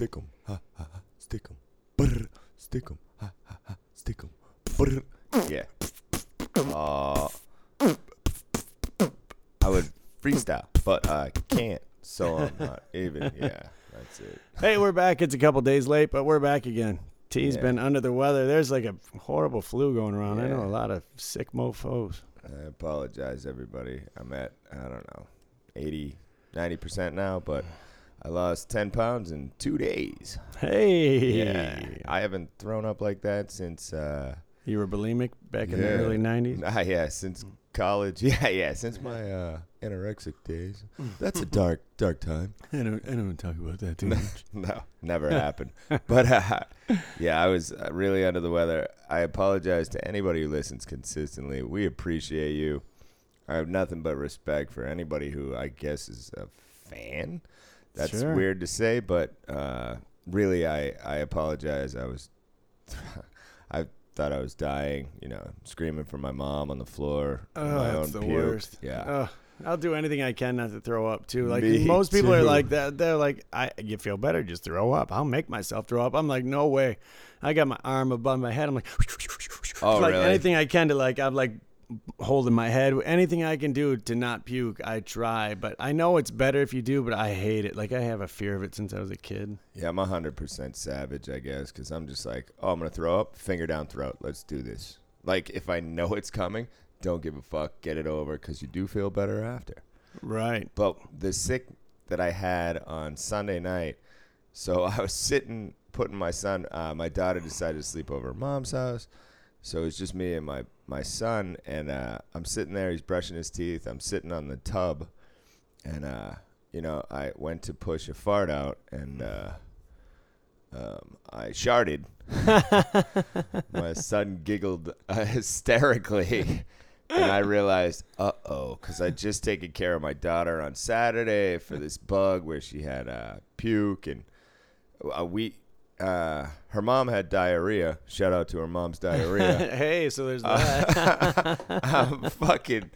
stick 'em, ha ha ha, stick 'em, brr, stick 'em, ha ha ha, stick 'em, brr. Yeah. Uh, I would freestyle, but I can't, so I'm not even. Yeah, that's it. Hey, we're back. It's a couple days late, but we're back again. T's Yeah. been under the weather. There's like a horrible flu going around. I know Yeah. a lot of sick mofos. I apologize, everybody. I'm at, I don't know, 80, 90% now, but I lost 10 pounds in two days. Hey, Yeah. I haven't thrown up like that since, uh, you were bulimic back in the early '90s. ah, yeah, since college. Yeah, yeah, since my uh, anorexic days. That's a dark, dark time. I don't, I don't talk about that too No. much. No, never happened. But uh, yeah, I was uh, really under the weather. I apologize to anybody who listens consistently. We appreciate you. I have nothing but respect for anybody who I guess is a fan. That's Sure. weird to say, but uh, really, I, I apologize. I was, I thought I was dying. You know, screaming for my mom on the floor. Oh, my that's own the puke. worst. Yeah. Ugh. I'll do anything I can not to throw up too. Like Me most people are like that. They're like, I you feel better, just throw up. I'll make myself throw up. I'm like, no way. I got my arm above my head. I'm like, Oh, like really? anything I can to like. I'm like holding my head. Anything I can do to not puke, I try. But I know it's better if you do. But I hate it. Like I have a fear of it since I was a kid. Yeah, I'm 100% savage, I guess, because I'm just like, oh, I'm going to throw up, finger down throat. Let's do this. Like, if I know it's coming, don't give a fuck. Get it over because you do feel better after. Right. But the sick that I had on Sunday night, so I was sitting, putting my son, uh, my daughter decided to sleep over at mom's house. So it was just me and my, my son, and uh, I'm sitting there. He's brushing his teeth. I'm sitting on the tub, and uh, you know, I went to push a fart out, and uh, um, I sharted. my son giggled uh, hysterically, and I realized, uh oh, because I'd just taken care of my daughter on Saturday for this bug where she had uh, puke, and uh, we. Uh, her mom had diarrhea. Shout out to her mom's diarrhea. hey, so there's that. I'm fucking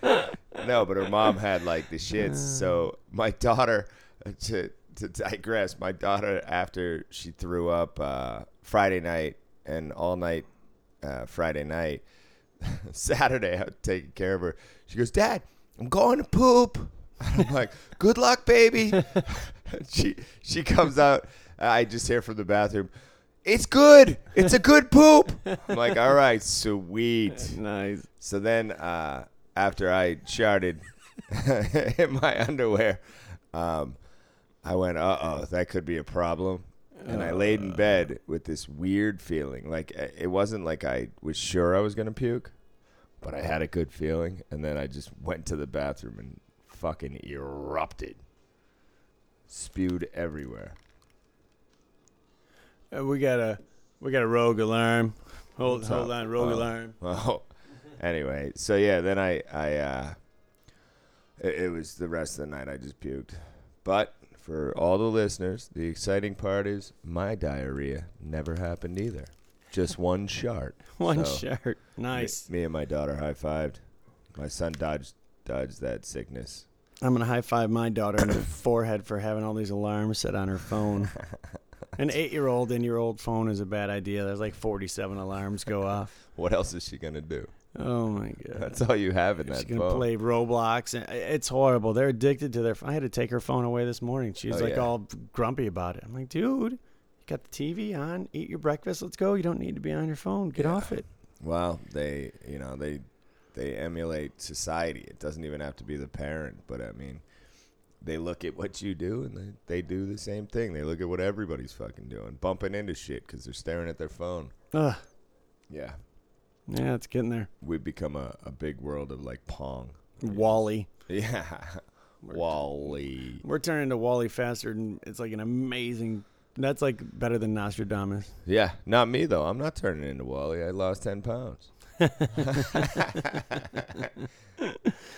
no, but her mom had like the shits. So my daughter, to to digress, my daughter after she threw up uh, Friday night and all night uh, Friday night, Saturday I was taking care of her. She goes, "Dad, I'm going to poop." And I'm like, "Good luck, baby." she she comes out. I just hear from the bathroom. It's good. It's a good poop. I'm like, all right, sweet. nice. So then, uh, after I sharted in my underwear, um, I went, uh oh, that could be a problem. And I laid in bed with this weird feeling. Like, uh, it wasn't like I was sure I was going to puke, but I had a good feeling. And then I just went to the bathroom and fucking erupted. Spewed everywhere. Uh, we got a we got a rogue alarm. Hold hold on, rogue oh. alarm. Well, anyway, so yeah, then I I uh, it, it was the rest of the night I just puked. But for all the listeners, the exciting part is my diarrhea never happened either. Just one shart. One So, shirt. Nice. Me, me and my daughter high fived. My son dodged dodged that sickness. I'm gonna high five my daughter in the forehead for having all these alarms set on her phone. An eight-year-old in your old phone is a bad idea. There's like 47 alarms go off. What else is she gonna do? Oh my god. That's all you have in She's that gonna phone. play Roblox. and It's horrible. They're addicted to their. I had to take her phone away this morning. She's Oh, like yeah. all grumpy about it. I'm like, dude, you got the TV on. Eat your breakfast. Let's go. You don't need to be on your phone. Get Yeah. off it. Well, they you know they they emulate society. It doesn't even have to be the parent, but I mean, they look at what you do and they, they do the same thing. They look at what everybody's fucking doing, bumping into shit because they're staring at their phone. Ugh. Yeah, Yeah, it's getting there. we've become a, a big world of like Pong. WALL-E. Yeah, WALL-E. We're turning to WALL-E faster, and it's like an amazing. That's like better than Nostradamus. Yeah, not me though. I'm not turning into WALL-E. I lost ten pounds.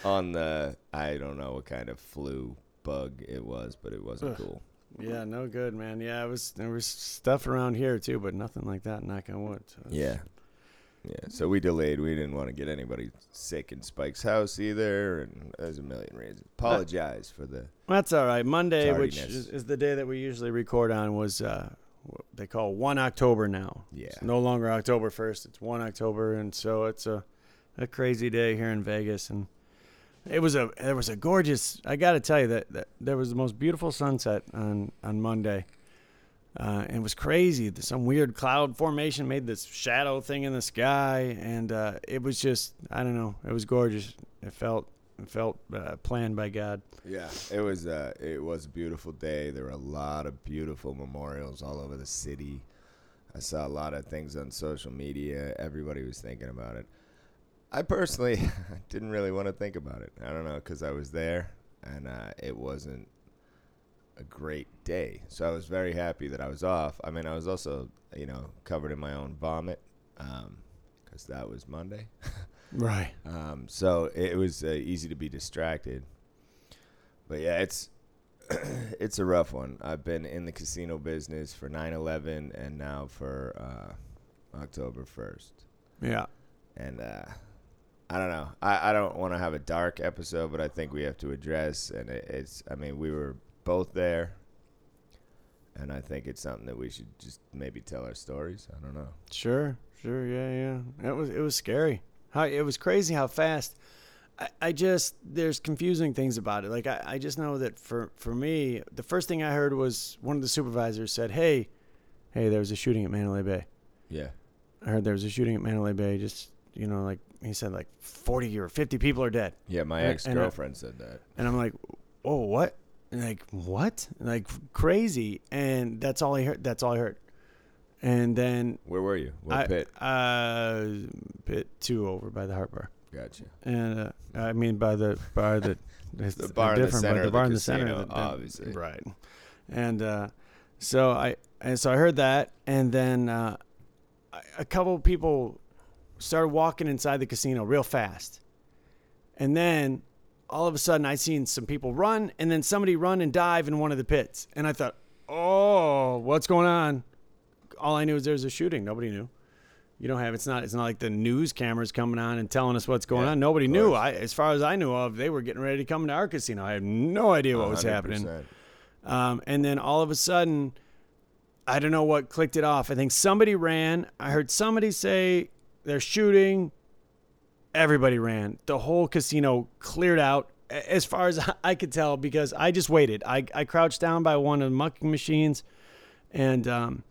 On the I don't know what kind of flu bug it was, but it wasn't Ugh. cool. Yeah, no good, man. Yeah, it was there was stuff around here too, but nothing like that. Knock on wood. So Yeah. Yeah, so we delayed. We didn't want to get anybody sick in Spike's house either, and there's a million reasons. Apologize for the. That's all right. Monday, which is, is the day that we usually record on, was uh, what they call one October now. Yeah. It's no longer October first. It's one October, and so it's a a crazy day here in Vegas, and it was a there was a gorgeous. I got to tell you that, that there was the most beautiful sunset on on Monday. Uh, and it was crazy. Some weird cloud formation made this shadow thing in the sky, and uh, it was just I don't know. It was gorgeous. It felt it felt uh, planned by God. Yeah, it was. Uh, it was a beautiful day. There were a lot of beautiful memorials all over the city. I saw a lot of things on social media. Everybody was thinking about it. I personally didn't really want to think about it. I don't know because I was there and uh, it wasn't a great day. So I was very happy that I was off. I mean, I was also, you know, covered in my own vomit because that was Monday. Right. Um, so it was uh, easy to be distracted. But yeah, it's it's a rough one. I've been in the casino business for 9/11 and now for uh, October 1st. Yeah. And uh, I don't know. I, I don't want to have a dark episode, but I think we have to address. And it, it's. I mean, we were both there, and I think it's something that we should just maybe tell our stories. I don't know. Sure. Sure. Yeah. Yeah. It was it was scary. How it was crazy how fast. I, I just there's confusing things about it. Like I, I just know that for for me, the first thing I heard was one of the supervisors said, "Hey, hey, there was a shooting at Mandalay Bay." Yeah. I heard there was a shooting at Mandalay Bay. Just you know, like he said, like 40 or 50 people are dead. Yeah. My ex and, girlfriend said that. And I'm like, "Oh, what?" And like, "What?" Like crazy. And that's all I heard. That's all I heard. And then Where were you? What I, pit? Uh, pit two over by the Heart Bar, Gotcha. and uh, I mean by the bar that The bar in the center the of bar the in the center, that- that- obviously. right? And uh, so I and so I heard that, and then uh, a couple people started walking inside the casino real fast, and then all of a sudden I seen some people run, and then somebody run and dive in one of the pits, and I thought, oh, what's going on? All I knew is there was a shooting. Nobody knew. You don't have it's not it's not like the news cameras coming on and telling us what's going Yeah, on. Nobody knew. I as far as I knew of, they were getting ready to come into our casino. I had no idea what was happening. Um, and then all of a sudden, I don't know what clicked it off. I think somebody ran. I heard somebody say they're shooting. Everybody ran. The whole casino cleared out, as far as I could tell, because I just waited. I, I crouched down by one of the mucking machines, and um,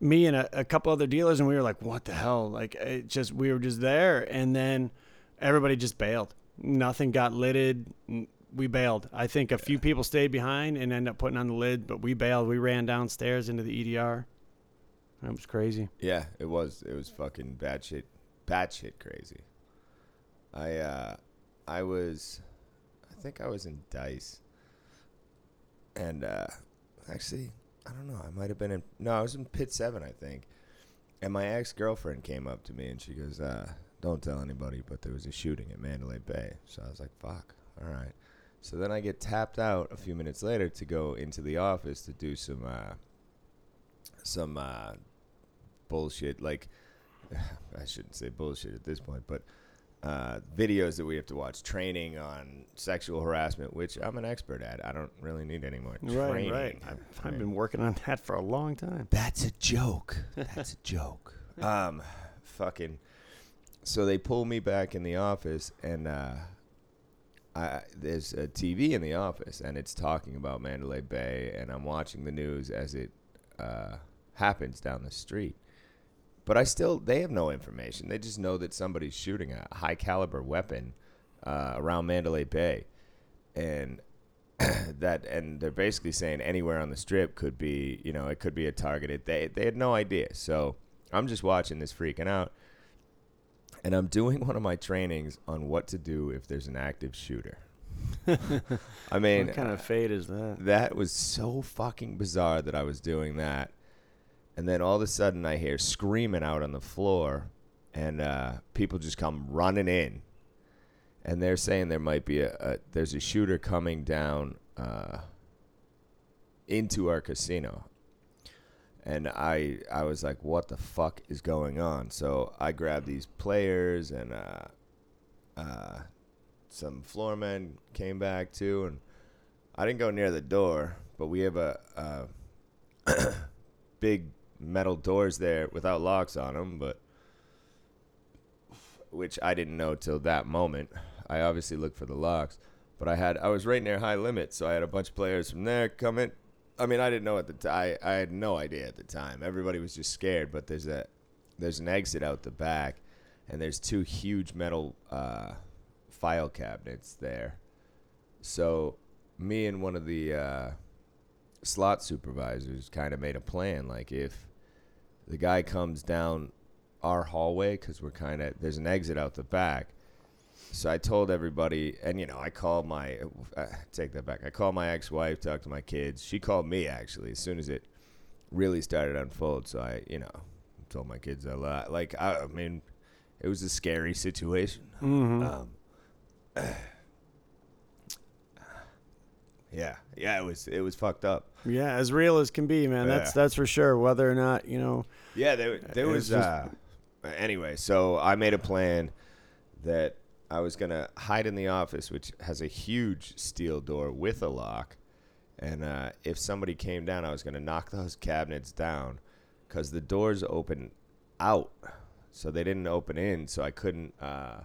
me and a, a couple other dealers, and we were like, "What the hell?" Like, it just we were just there, and then everybody just bailed. Nothing got lidded. We bailed. I think a few people stayed behind and ended up putting on the lid, but we bailed. We ran downstairs into the EDR. That was crazy. Yeah, it was. It was fucking batshit, batshit crazy. I uh, I was, I think I was in Dice, and uh, actually, I don't know. I might have been in. No, I was in Pit Seven, I think. And my ex girlfriend came up to me and she goes, uh, "Don't tell anybody, but there was a shooting at Mandalay Bay." So I was like, "Fuck, all right." So then I get tapped out a few minutes later to go into the office to do some uh, some uh, bullshit. Like I shouldn't say bullshit at this point, but uh, videos that we have to watch, training on sexual harassment, which I'm an expert at. I don't really need any more Right, training. right. I've, I've been working on that for a long time. That's a joke. That's a joke. Um, fucking. So they pull me back in the office, and uh, I there's a TV in the office, and it's talking about Mandalay Bay, and I'm watching the news as it uh, happens down the street. But I still, they have no information. They just know that somebody's shooting a high caliber weapon uh, around Mandalay Bay, and that and they're basically saying anywhere on the strip could be you know it could be a targeted they they had no idea so i'm just watching this freaking out and i'm doing one of my trainings on what to do if there's an active shooter i mean what kind of fate is that? that was so fucking bizarre that I was doing that. And then all of a sudden I hear screaming out on the floor and uh, people just come running in. And they're saying there might be a, a there's a shooter coming down uh, into our casino. and I I was like, what the fuck is going on? So I grabbed these players and uh, uh, some floor men came back too, and I didn't go near the door, but we have a, a big metal doors there without locks on them, but which I didn't know till that moment. I obviously looked for the locks, but I had I was right near high limit, so I had a bunch of players from there coming. I mean, I didn't know at the time. I had no idea at the time. Everybody was just scared. But there's a there's an exit out the back, and there's two huge metal uh, file cabinets there. So me and one of the uh, slot supervisors kind of made a plan. Like if the guy comes down our hallway, because we're kind of there's an exit out the back. So I told everybody, and you know, I called my uh, take that back. I called my ex-wife, talked to my kids. She called me actually as soon as it really started to unfold. So I, you know, told my kids a lot. Like I, I mean, it was a scary situation. Mm-hmm. Um, yeah, yeah, it was it was fucked up. Yeah, as real as can be, man. That's that's for sure. Whether or not you know, Yeah, there, there was. just- uh, anyway, so I made a plan that I was gonna hide in the office, which has a huge steel door with a lock, and uh, if somebody came down, I was gonna knock those cabinets down, because the doors open out, so they didn't open in, so I couldn't. Uh,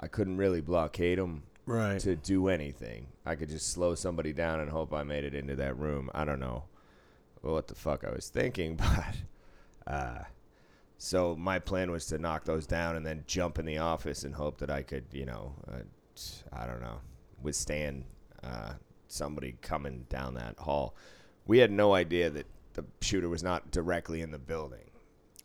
I couldn't really blockade them right? to do anything. I could just slow somebody down and hope I made it into that room. I don't know what the fuck I was thinking, but uh, so my plan was to knock those down and then jump in the office and hope that I could, you know, uh, I don't know, withstand uh, somebody coming down that hall. We had no idea that the shooter was not directly in the building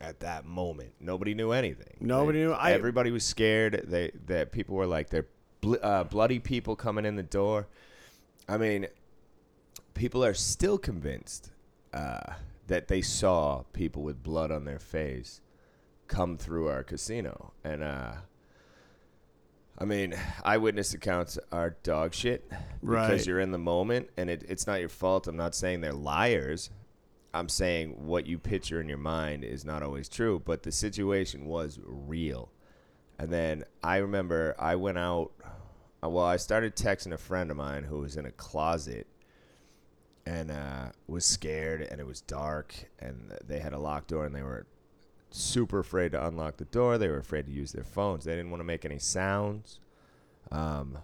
at that moment. Nobody knew anything. Nobody They- knew. I- everybody was scared. They that people were like they're bl- uh, bloody people coming in the door. I mean, people are still convinced uh, that they saw people with blood on their face come through our casino, and uh, I mean, eyewitness accounts are dog shit because Right. you're in the moment, and it, it's not your fault. I'm not saying they're liars. I'm saying what you picture in your mind is not always true, but the situation was real. And then I remember I went out. Well, I started texting a friend of mine who was in a closet and uh, was scared, and it was dark, and they had a locked door, and they were super afraid to unlock the door. They were afraid to use their phones. They didn't want to make any sounds. Um,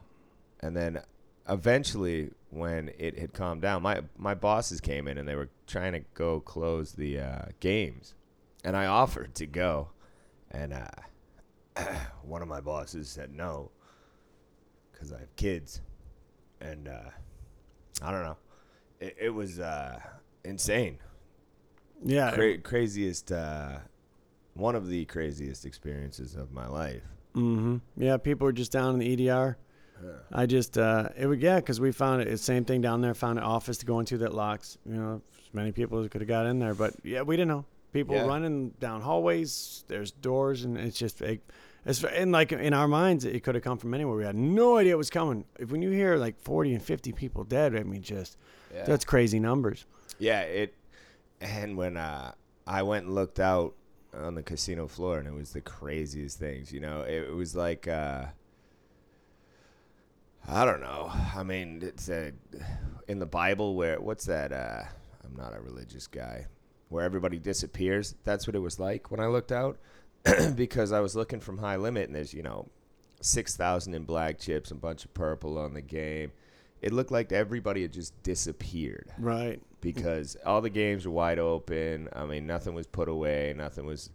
and then eventually, when it had calmed down, my my bosses came in and they were trying to go close the uh, games, and I offered to go, and uh, one of my bosses said no because I have kids, and uh, I don't know. It, it was uh, insane, Yeah, Cra- craziest, uh, one of the craziest experiences of my life. hmm Yeah, people were just down in the EDR. I just, uh, it would, yeah, because we found it, same thing down there, found an office to go into that locks, you know, as many people as could have got in there. But yeah, we didn't know. People Yeah. running down hallways, there's doors, and it's just, it, it's, and like in our minds, it could have come from anywhere. We had no idea it was coming. If when you hear like 40 and 50 people dead, I mean, just, Yeah. that's crazy numbers. Yeah, it. And when uh, I went and looked out on the casino floor, and it was the craziest things. You know, it, it was like uh, I don't know. I mean, it's a, in the Bible where what's that? Uh, I'm not a religious guy. Where everybody disappears. That's what it was like when I looked out, because I was looking from high limit, and there's you know, six thousand in black chips, and a bunch of purple on the game. It looked like everybody had just disappeared Right. because all the games were wide open. I mean, nothing was put away. Nothing was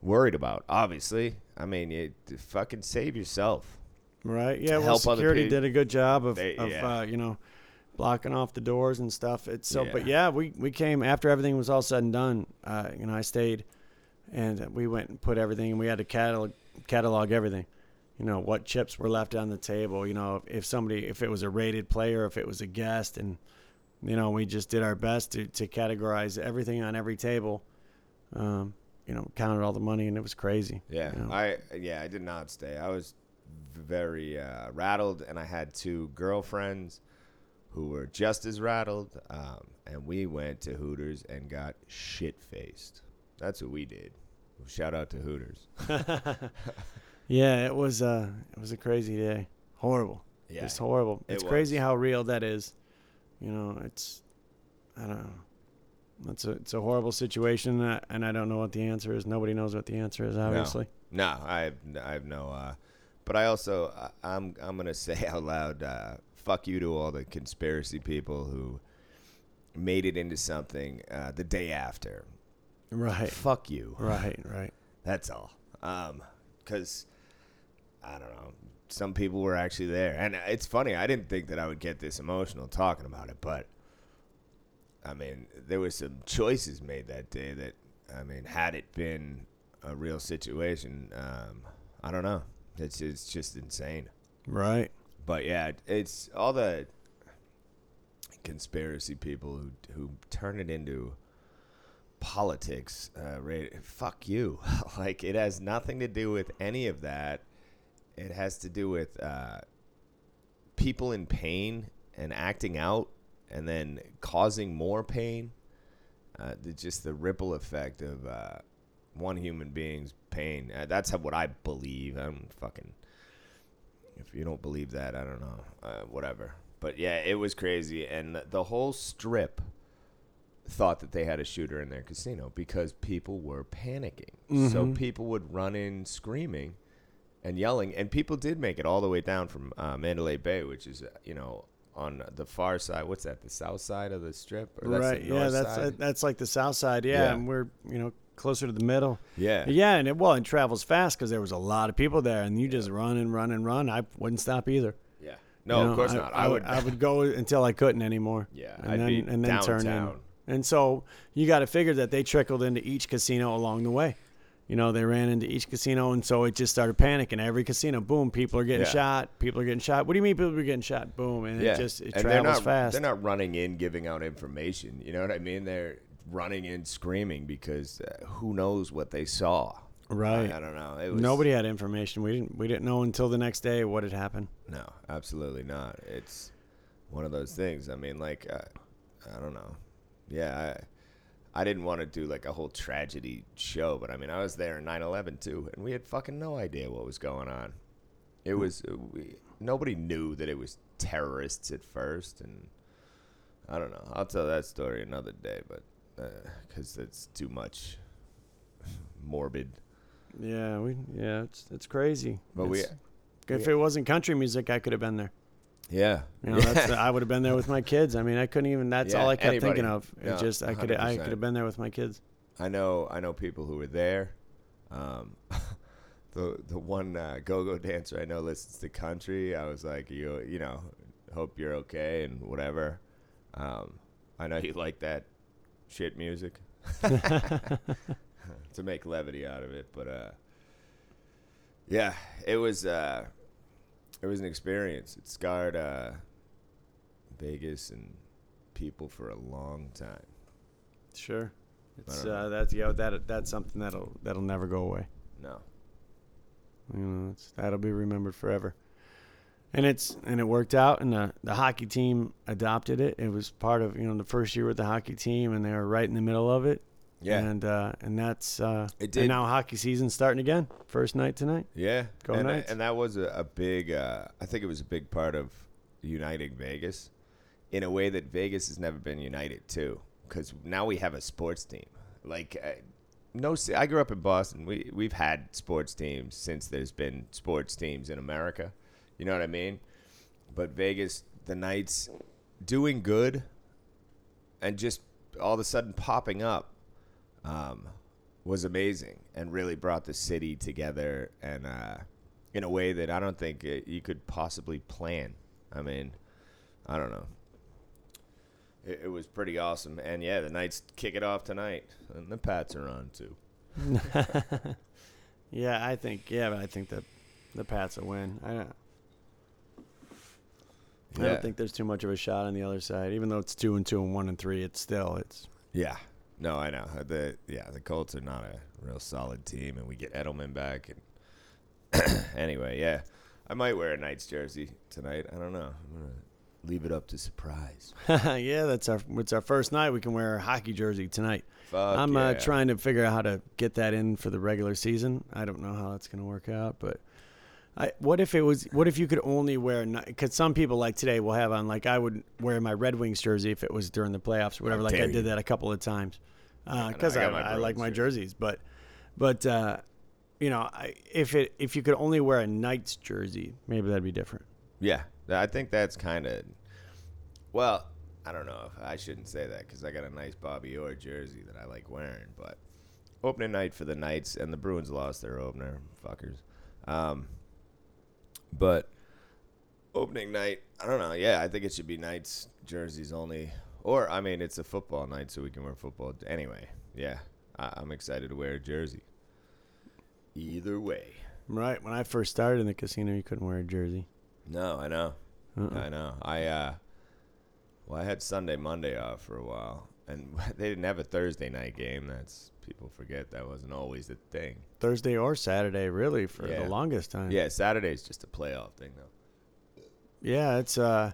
worried about. Obviously, I mean, you fucking save yourself. Right. Yeah. Well, security did a good job of, They- of yeah. uh, you know, blocking off the doors and stuff. It's so, but Yeah. yeah, we, we came after everything was all said and done. Uh, you know, I stayed and we went and put everything and we had to catalog, catalog everything. You know, what chips were left on the table, you know, if, if somebody, if it was a rated player, if it was a guest and, you know, we just did our best to, to categorize everything on every table. Um, you know, counted all the money and it was crazy. Yeah, you know. I yeah, I did not stay. I was very uh, rattled, and I had two girlfriends who were just as rattled, um, and we went to Hooters and got shit faced. That's what we did. Shout out to Hooters. Yeah, it was uh it was a crazy day. Horrible. Yeah, Just horrible. it It's crazy how real that is. You know, it's I don't know. It's a it's a horrible situation, uh, and I don't know what the answer is. Nobody knows what the answer is, obviously. No, I have, I have no. Uh, but I also I, I'm I'm gonna say out loud, uh, fuck you to all the conspiracy people who made it into something uh, the day after. Right. Fuck you. Right. Right. That's all. Um, cause I don't know. Some people were actually there, and it's funny. I didn't think that I would get this emotional talking about it, but I mean, there were some choices made that day that I mean, had it been a real situation, um, I don't know. It's it's just insane. Right. But yeah, it's all the conspiracy people who who turn it into politics. Uh, right? Fuck you. like it has nothing to do with any of that. It has to do with uh, people in pain and acting out, and then causing more pain. Uh, the, just the ripple effect of uh, one human being's pain. Uh, that's how, what I believe. I'm fucking. If you don't believe that, I don't know. Uh, whatever. But yeah, it was crazy, and the, the whole strip thought that they had a shooter in their casino because people were panicking. So Mhm. people would run in screaming and yelling, and people did make it all the way down from uh, Mandalay Bay, which is uh, you know on the far side. What's that? The south side of the strip, or that's right. The Yeah. That's uh, that's like the south side. Yeah, Yeah. And we're you know closer to the middle. yeah, Yeah, and it well, it travels fast because there was a lot of people there, and you just run and run and run. I wouldn't stop either. yeah. No, You know, of course I, not. I, would I would go until I couldn't anymore. Yeah, and I'd then be and then turn in. And so you got to figure that they trickled into each casino along the way. You know, they ran into each casino, and so it just started panicking. Every casino, boom, people are getting Yeah. shot. People are getting shot. What do you mean people are getting shot? Boom, and it just it and they're travels not, fast. They're not running in giving out information. You know what I mean? They're running in screaming because uh, who knows what they saw. right. I, I don't know. It was, Nobody had information. We didn't. We didn't know until the next day what had happened. No, absolutely not. It's one of those things. I mean, like, uh, I don't know. Yeah, I, I didn't want to do like a whole tragedy show, but I mean, I was there in 9/11 too, and we had fucking no idea what was going on. It was uh, we, nobody knew that it was terrorists at first, and I don't know. I'll tell that story another day, but because it's too much morbid. Yeah, we. Yeah, it's it's crazy. But we, if we- it wasn't country music, I could have been there. Yeah, You know, that's I would have been there with my kids. I mean, I couldn't even. That's all I kept thinking of. It No, just I could I 100%. could have been there with my kids. I know I know people who were there. Um, the the one uh, go-go dancer I know listens to country. I was like, you you know, hope you're okay and whatever. Um, I know you like that shit music to make levity out of it, but uh, yeah, it was uh, it was an experience. It scarred uh, Vegas and people for a long time. Sure. It's uh, that's yeah that that's something that'll that'll never go away. No. You know, it's, that'll be remembered forever. And it's and it worked out, and the the hockey team adopted it. It was part of you know the first year with the hockey team, and they were right in the middle of it. Yeah. And uh, and that's uh, It did. And now hockey season starting again. First night tonight. Yeah, Go and, Knights. and that was a, a big. Uh, I think it was a big part of uniting Vegas, in a way that Vegas has never been united too. Because now we have a sports team. Like, uh, no, I grew up in Boston. We we've had sports teams since there's been sports teams in America. You know what I mean? But Vegas, the Knights, doing good, and just all of a sudden popping up um, was amazing and really brought the city together and uh, in a way that I don't think it, you could possibly plan. I mean, I don't know. It, it was pretty awesome, and yeah, the Knights kick it off tonight, and the Pats are on too. Yeah, I think yeah, but I think that the Pats will win. I don't, I Yeah. don't think there's too much of a shot on the other side, even though it's two and two and one and three. It's still it's Yeah, no, I know the yeah the Colts are not a real solid team, and we get Edelman back, and anyway, yeah, I might wear a Knights jersey tonight. I don't know. I'm gonna leave it up to surprise. yeah, that's our it's our first night. We can wear a hockey jersey tonight. Fuck I'm uh, trying to figure out how to get that in for the regular season. I don't know how that's going to work out, but I, what if it was? What if you could only wear? Because some people like today will have on like I would wear my Red Wings jersey if it was during the playoffs or whatever. like I did you. that a couple of times because I I, I, like my jersey. jerseys. But but uh, you know, I, if it if you could only wear a Knights jersey, maybe that'd be different. Yeah, I think that's kind of. Well, I don't know if I shouldn't say that because I got a nice Bobby Orr jersey that I like wearing. But opening night for the Knights and the Bruins lost their opener, fuckers. Um, but opening night, I don't know. Yeah, I think it should be Knights jerseys only. Or I mean, it's a football night, so we can wear football anyway. Yeah, I- I'm excited to wear a jersey. Either way. Right. When I first started in the casino, you couldn't wear a jersey. No, I know. Uh-uh. I know. I uh well, I had Sunday, Monday off for a while, and they didn't have a Thursday night game. That's people forget that wasn't always a thing. Thursday or Saturday, really, for Yeah. the longest time. Yeah, Saturday's just a playoff thing though. Yeah, it's uh,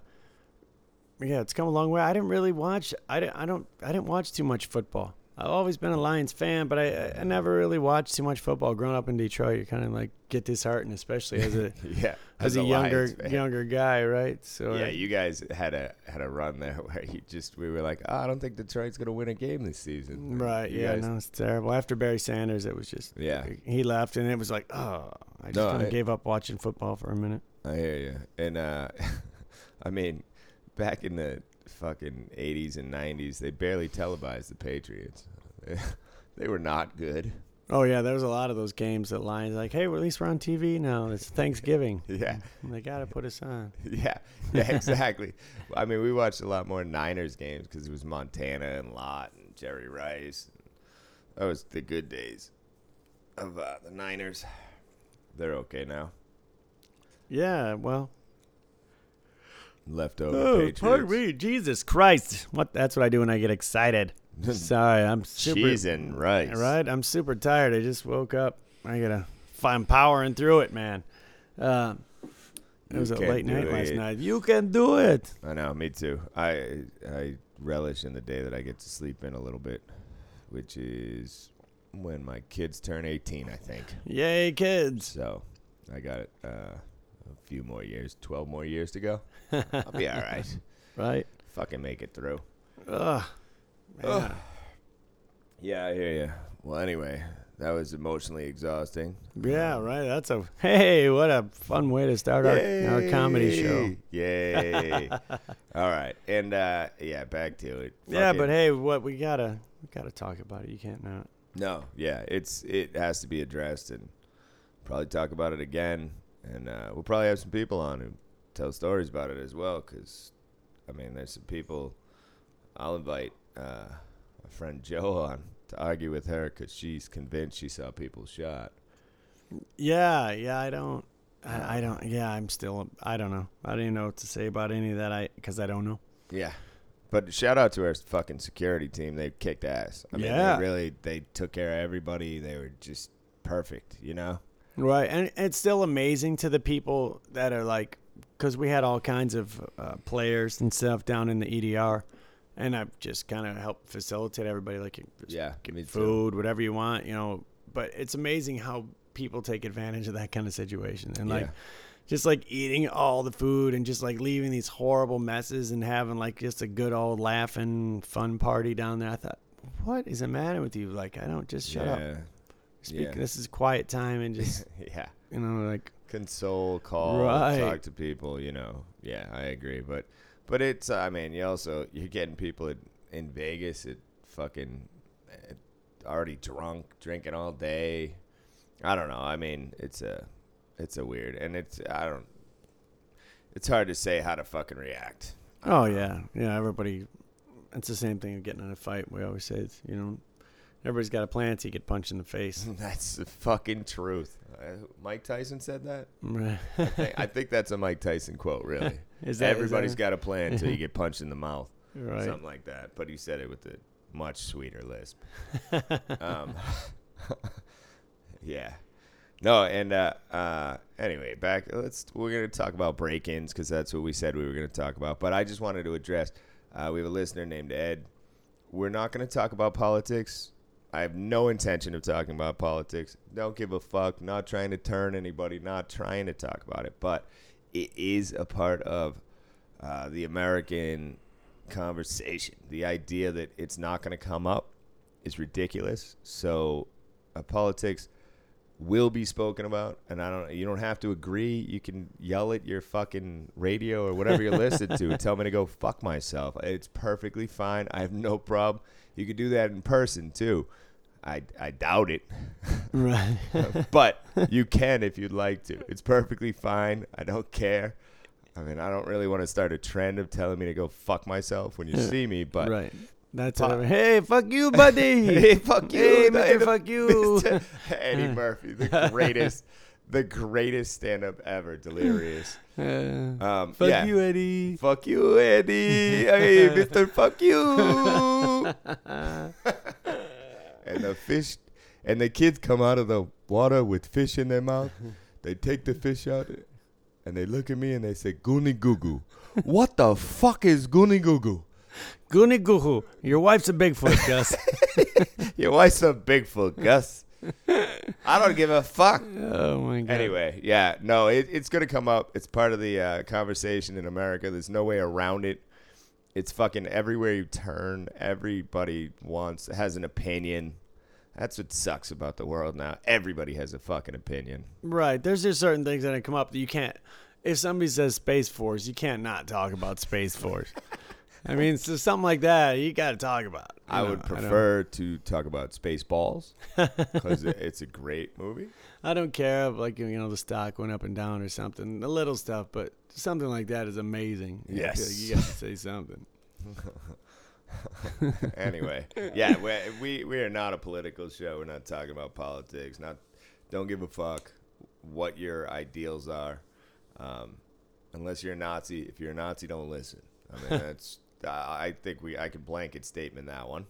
yeah, it's come a long way. I didn't really watch. I didn't. I don't. I didn't watch too much football. I've always been a Lions fan, but I I never really watched too much football. Growing up in Detroit, you kind of like get disheartened, especially as a yeah, as, a, younger younger guy, right? So Yeah, uh, you guys had a had a run there where you just we were like, oh, I don't think Detroit's gonna win a game this season. right. You yeah, guys- no, it's terrible. After Barry Sanders, it was just Yeah. He left, and it was like, oh, I just No, kind of gave up watching football for a minute. I hear you. And uh, I mean, back in the fucking '80s and '90s, they barely televised the Patriots. they were not good. Oh yeah, there was a lot of those games that Lions like, hey, well, at least we're on TV now. It's Thanksgiving. Yeah, And they got to put us on. yeah, yeah, exactly. I mean, we watched a lot more Niners games because it was Montana and Lott and Jerry Rice. That was the good days of uh, the Niners. They're okay now. Yeah, well, Leftover Oh, Patriots. pardon me, Jesus Christ! What? That's what I do when I get excited. Sorry, I'm super. Cheese and rice. Right, I'm super tired. I just woke up. I gotta. I'm powering through it, man. Uh, it You was a late night last night. You can do it. I know, me too. I I relish in the day that I get to sleep in a little bit, which is when my kids turn 18, I think. Yay, kids! So I got it. Uh, a few more years, 12 more years to go. I'll be all right. Right? Fucking make it through. Ugh. Ugh. Yeah, I hear you. Well, anyway, that was emotionally exhausting. Yeah, right. That's a hey. What a fun way to start our, our comedy show. Yay! all right, and uh, yeah, back to it. Yeah, but hey, what we gotta we gotta talk about it. You can't not. No, yeah, it's it has to be addressed, and probably talk about it again, and uh, we'll probably have some people on who tell stories about it as well. Because, I mean, there's some people. I'll invite uh, my friend Joe on to argue with her because she's convinced she saw people shot. Yeah, yeah. I don't. I, I don't. Yeah, I'm still. I don't know. I don't even know what to say about any of that. I because I don't know. Yeah, but shout out to our fucking security team. They kicked ass. I mean, Yeah. they really they took care of everybody. They were just perfect. You know. Right, and it's still amazing to the people that are like, because we had all kinds of uh, players and stuff down in the EDR, and I've just kind of helped facilitate everybody, like Yeah, give me me too. food, whatever you want, you know. But it's amazing how people take advantage of that kind of situation, and like, Yeah. just like eating all the food and just like leaving these horrible messes and having like just a good old laughing fun party down there. I thought, what is the matter with you? Like, I don't just shut up. Speak. yeah. This is quiet time and just yeah. You know like. console, call, Right. talk to people. You know, yeah, I agree. But, but it's. I mean, you also you're getting people at, in Vegas at fucking eh, already drunk, drinking all day. I don't know. I mean, it's a, it's a weird, and it's I don't. It's hard to say how to fucking react. Oh yeah, yeah. Everybody, it's the same thing of getting in a fight. We always say, it's, you know, everybody's got a plan until you get punched in the face. That's the fucking truth. Uh, Mike Tyson said that. I think, I think that's a Mike Tyson quote, really. Is that- is Everybody's that- got a plan until you get punched in the mouth. right. something like that. But he said it with a much sweeter lisp. um, yeah, No, and uh, uh, anyway, back. Let's we're gonna talk about break-ins because that's what we said we were gonna talk about. But I just wanted to address. Uh, we have a listener named Ed. We're not gonna talk about politics. I have no intention of talking about politics. Don't give a fuck. Not trying to turn anybody. Not trying to talk about it. But it is a part of uh, the American conversation. The idea that it's not going to come up is ridiculous. So, uh, politics will be spoken about, and I don't. You don't have to agree. You can yell at your fucking radio or whatever you're listening to. Tell me to go fuck myself. It's perfectly fine. I have no problem. You could do that in person too. I, I doubt it, Right. but you can if you'd like to. It's perfectly fine. I don't care. I mean, I don't really want to start a trend of telling me to go fuck myself when you see me, but right. That's Hey, fuck you, buddy. hey, fuck you, Hey, the- Mr. Fuck you. Mr. Eddie Murphy, the greatest, the greatest stand-up ever. Delirious. Uh, Um, fuck yeah. you, Eddie. Fuck you, Eddie. hey, Mister, fuck you. and the fish, and the kids come out of the water with fish in their mouth. They take the fish out, and they look at me and they say, "Goonie goo goo." what the fuck is goonie goo goo? Goonie Goohoo. Your wife's a Bigfoot, Gus. Your wife's a Bigfoot, Gus. I don't give a fuck. oh, my God. Anyway, yeah, no, it, it's going to come up. It's part of the uh, conversation in America. There's no way around it. It's fucking everywhere you turn. Everybody wants has an opinion. That's what sucks about the world now. Everybody has a fucking opinion. Right. There's just certain things that come up that you can't. If somebody says Space Force, you can't not talk about Space Force. I mean, so something like that, you got to talk about. I know, would prefer to talk about Spaceballs because it's a great movie. I don't care if like you know the stock went up and down or something, the little stuff, but something like that is amazing. I like Yes. you got to say something. anyway, yeah, we, we we are not a political show. We're not talking about politics. Not don't give a fuck what your ideals are, um, unless you're a Nazi. If you're a Nazi, don't listen. I mean, that's I I think we I could blanket statement that one.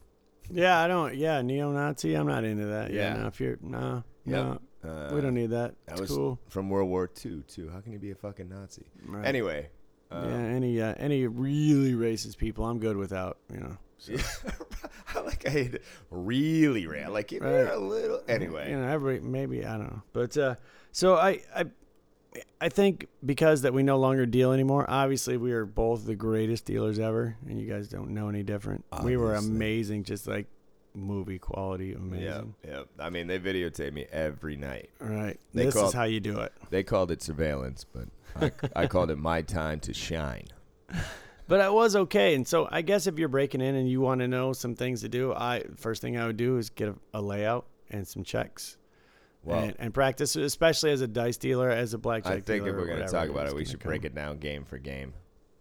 Yeah, I don't. Yeah, neo-Nazi. I'm not into that. Yeah, Yeah. no, if you're no, Yep. no, Uh, we don't need that. That It's was cool. from World War II too. How can you be a fucking Nazi? Right. Anyway, uh, yeah, any uh, any really racist people, I'm good without. You know. So, I like I hate it. really rare. Like give me a little. Anyway, you know, every maybe I don't know, but uh, so I I I think because that we no longer deal anymore. Obviously, we are both the greatest dealers ever, and you guys don't know any different. We were amazing, just like movie quality, amazing. yeah, yeah. I mean, they videotape me every night. All right, They this call- is how you do it. They called it surveillance, but I, I called it my time to shine. But I was okay, and so I guess if you're breaking in and you want to know some things to do, I first thing I would do is get a, a layout and some checks. Well, and, and practice, especially as a dice dealer, as a blackjack I think dealer. if we're going to talk about it, we should break it down game for game.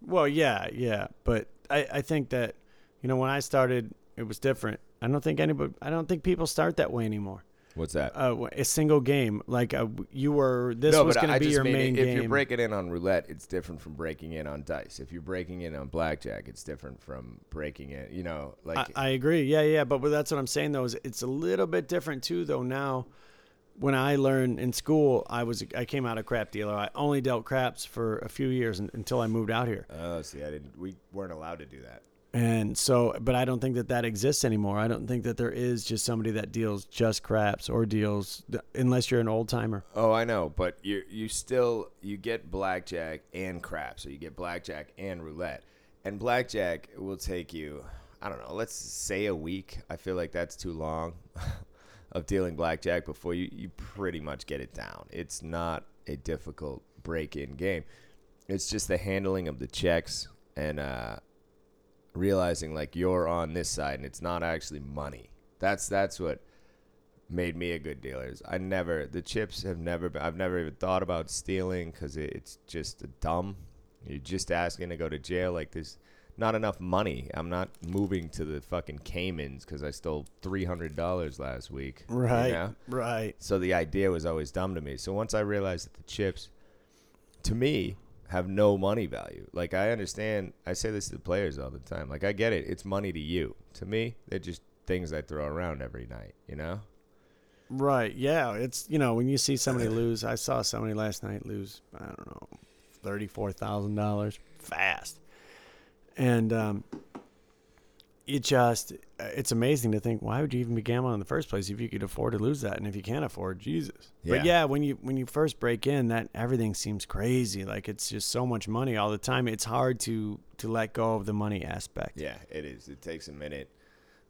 Well, yeah, yeah, but I, I think that you know when I started, it was different. I don't think anybody, I don't think people start that way anymore. What's that? Uh, a single game, like uh, you were, this no, was going to be your main if game. you're breaking in on roulette, it's different from breaking in on dice. If you're breaking in on blackjack, it's different from breaking in. You know, like I, I agree. Yeah, yeah, but, but that's what I'm saying though. Is it's a little bit different too though now. When I learned in school, I was I came out a crap dealer. I only dealt craps for a few years until I moved out here. oh, see, I didn't. We weren't allowed to do that. And so, but I don't think that that exists anymore. I don't think that there is just somebody that deals just craps or deals unless you're an old timer. Oh, I know, but you you still you get blackjack and crap, so you get blackjack and roulette, and blackjack will take you. I don't know. Let's say a week. I feel like that's too long of dealing blackjack before you you pretty much get it down. It's not a difficult break-in game. It's just the handling of the checks and uh, realizing like you're on this side and it's not actually money. That's that's what made me a good dealer. is I never the chips have never been, I've never even thought about stealing because it, it's just dumb. You're just asking to go to jail. Like there's not enough money. I'm not moving to the fucking Caymans because I stole three hundred dollars last week. you know? right. So the idea was always dumb to me. So once I realized that the chips, to me, have no money value. Like I understand. I say this to the players all the time. Like I get it. It's money to you. To me, they're just things I throw around every night. You know. Right. Yeah. It's you know when you see somebody lose. I saw somebody last night lose. I don't know, thirty four thousand dollars fast, and um, it just it's amazing to think why would you even be gambling in the first place if you could afford to lose that and if you can't afford Jesus. But Yeah. yeah, when you when you first break in, that everything seems crazy. Like it's just so much money all the time. It's hard to to let go of the money aspect. Yeah, it is. It takes a minute.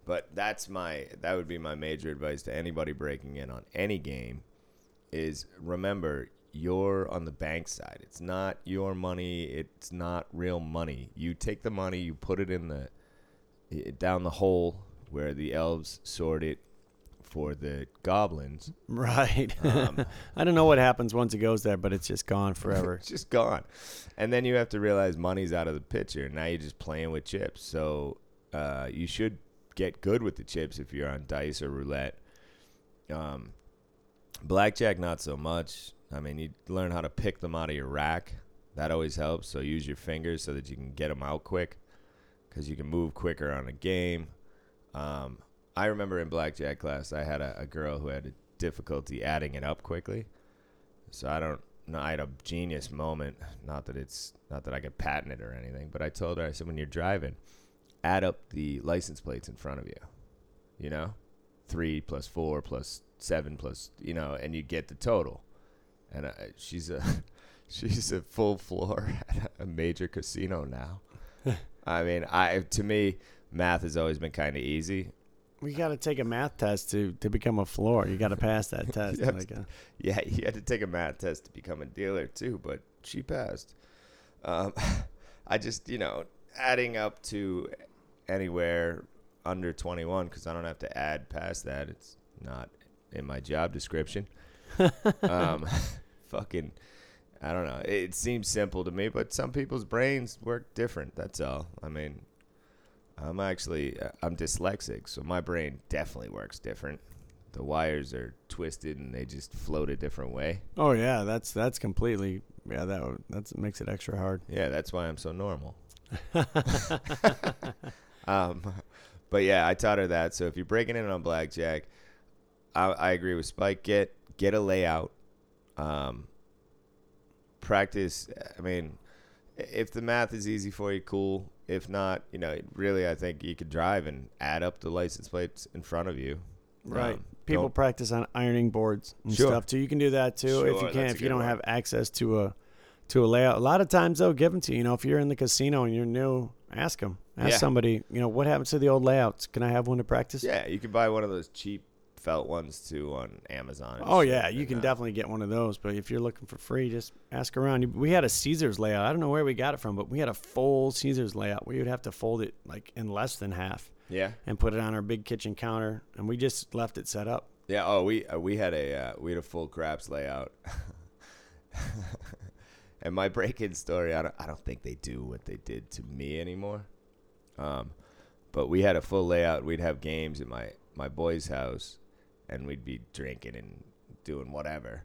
But that's my that would be my major advice to anybody breaking in on any game is remember you're on the bank side. It's not your money, it's not real money. You take the money, you put it in the down the hole where the elves sort it for the goblins. Right. Um, I don't know what happens once it goes there, but it's just gone forever. It's just gone. And then you have to realize money's out of the picture. Now you're just playing with chips. So uh, you should get good with the chips if you're on dice or roulette. Um, blackjack, not so much. I mean, you learn how to pick them out of your rack. That always helps. So use your fingers so that you can get them out quick because you can move quicker on a game. Um, I remember in blackjack class, I had a, a girl who had a difficulty adding it up quickly. So I don't know. I had a genius moment. Not that it's not that I could patent it or anything, but I told her, I said, when you're driving, add up the license plates in front of you. You know, three plus four plus seven plus you know, and you get the total. And uh, she's a she's a full floor at a major casino now. I mean, I to me, math has always been kind of easy. We got to take a math test to, to become a floor. You got to pass that test. Yes. Like, uh, Yeah, you had to take a math test to become a dealer too, but she passed. Um, I just, you know, adding up to anywhere under 21 because I don't have to add past that. It's not in my job description. Um, fucking, I don't know. It seems simple to me, but some people's brains work different. That's all. I mean, I'm actually uh, I'm dyslexic, so my brain definitely works different. The wires are twisted and they just float a different way. oh yeah, that's that's completely yeah. That that's makes it extra hard. Yeah, that's why I'm so normal. um, but yeah, I taught her that. So if you're breaking in on blackjack, I, I agree with Spike. Get get a layout. Um, practice. I mean, if the math is easy for you, cool. If not, you know, really, I think you could drive and add up the license plates in front of you. Right. Um, People don't- practice on ironing boards and Sure. stuff too. You can do that too if you can. If you don't one. have access to a to a layout, a lot of times they'll give them to you. You know, if you're in the casino and you're new, ask them. Ask Yeah. somebody. You know, what happens to the old layouts? Can I have one to practice? Yeah, you can buy one of those cheap felt ones too on Amazon. Oh yeah, you can uh, definitely get one of those. But if you're looking for free, just ask around. We had a Caesars layout. I don't know where we got it from, but we had a full Caesars layout where you'd have to fold it like in less than half Yeah, and put it on our big kitchen counter, and we just left it set up. yeah. Oh, we uh, we had a uh, we had a full craps layout. and my break-in story, I don't I don't think they do what they did to me anymore. Um, but we had a full layout. We'd have games at my my boy's house, and we'd be drinking and doing whatever,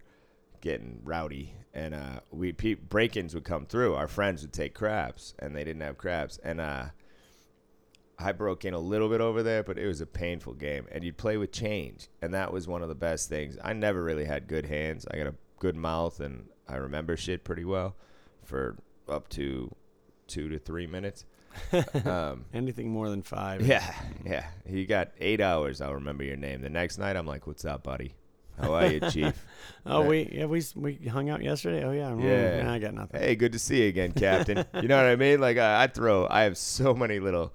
getting rowdy. And uh, we pe- break-ins would come through. Our friends would take craps, and they didn't have craps. And uh, I broke in a little bit over there, but it was a painful game. And you'd play with change, and that was one of the best things. I never really had good hands. I got a good mouth, and I remember shit pretty well for up to two to three minutes. um, Anything more than five. yeah, yeah. You got eight hours. I'll remember your name. The next night, I'm like, "What's up, buddy? How are you, Chief? Oh, we yeah we s- we hung out yesterday. Oh yeah. Mm, Yeah. nah, I got nothing. hey, good to see you again, Captain." you know what I mean? Like, I, I throw. I have so many little,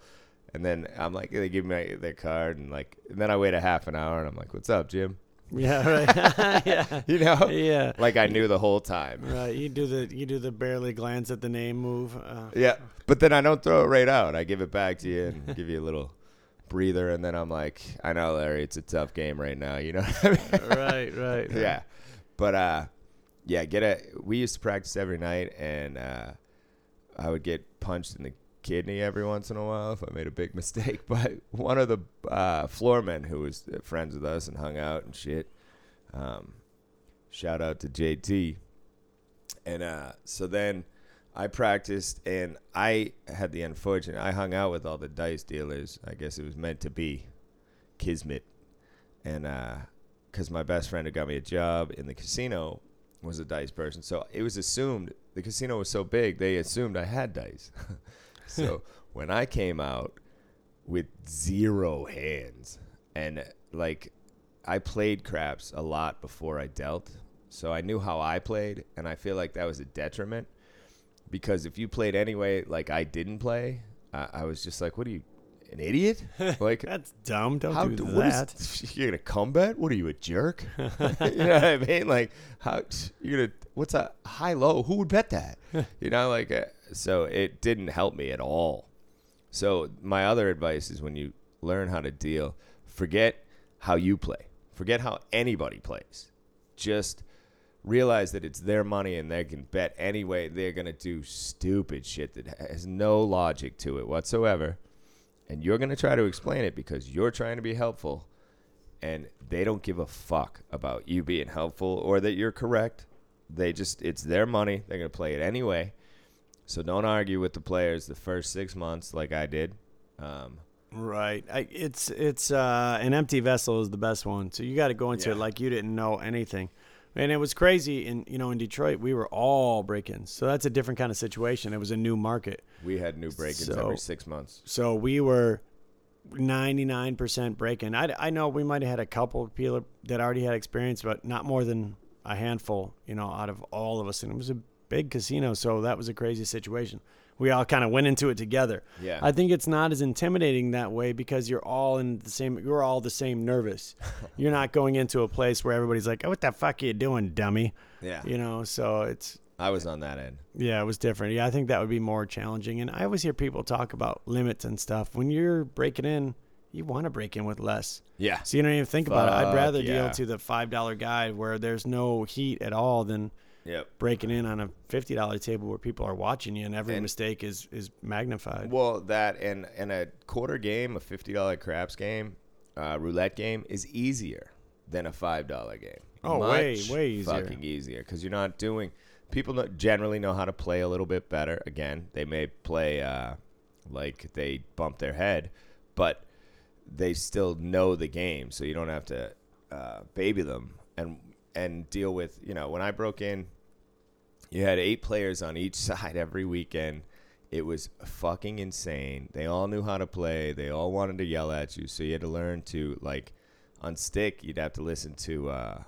and then I'm like, they give me their card, and like, and then I wait a half an hour, and I'm like, "What's up, Jim?" Yeah. Right. yeah. You know, Yeah. like I knew the whole time. Right. You do the you do the barely glance at the name move. Uh, Yeah, but then I don't throw it right out. I give it back to you and give you a little breather, and then I'm like, I know, Larry, it's a tough game right now. You know what I mean? right. Right. yeah, but uh, yeah, get a. We used to practice every night, and uh, I would get punched in the kidney every once in a while if I made a big mistake. But one of the uh, floormen who was friends with us and hung out and shit. Um, shout out to JT. And uh, so then I practiced, and I had the unfortunate. I hung out with all the dice dealers. I guess it was meant to be, kismet, and because my best friend who got me a job in the casino was a dice person. So it was assumed the casino was so big, they assumed I had dice. so when I came out with zero hands and like I played craps a lot before I dealt, so I knew how I played, and I feel like that was a detriment because if you played anyway, like I didn't play, I, I was just like, "What are you, an idiot? Like That's dumb. Don't how do what is- that. you're gonna combat? What are you, a jerk? you know what I mean? Like how you're gonna? What's a high low? Who would bet that? you know, like uh, so it didn't help me at all. So my other advice is when you learn how to deal, forget how you play. Forget how anybody plays. Just realize that it's their money and they can bet anyway. They're gonna do stupid shit that has no logic to it whatsoever and you're going to try to explain it because you're trying to be helpful and they don't give a fuck about you being helpful or that you're correct they just it's their money they're going to play it anyway so don't argue with the players the first six months like i did um, Right. I, it's it's uh, an empty vessel is the best one. So you got to go into it like you didn't know anything. And it was crazy in you know in Detroit we were all break-ins. So that's a different kind of situation. It was a new market. we had new break-ins So- every six months So we were 99% break-in. I, I know we might have had a couple of people that already had experience, but not more than a handful, you know, out of all of us. And it was a big casino, so that was a crazy situation. We all kind of went into it together. Yeah. I think it's not as intimidating that way because you're all in the same. You're all the same nervous. you're not going into a place where everybody's like, "Oh, what the fuck are you doing, dummy?" yeah You know. So it's i was on that end yeah, it was different. Yeah, I think that would be more challenging. And I always hear people talk about limits and stuff. When you're breaking in, you want to break in with less. yeah So you don't even think about it. I'd rather yeah. deal to the five dollar guy where there's no heat at all than yep breaking in on a fifty dollar table where people are watching you and every And- mistake is is magnified. Well, that and and a quarter game, a fifty dollar craps game, uh, roulette game is easier than a five dollar game. Oh, way, Much way easier. Fucking easier because you're not doing. People generally know how to play a little bit better. Again, they may play uh, like they bump their head, but they still know the game, so you don't have to uh, baby them and and deal with. You know, when I broke in, you had eight players on each side every weekend. It was fucking insane. They all knew how to play. They all wanted to yell at you, so you had to learn to like on stick. You'd have to listen to uh,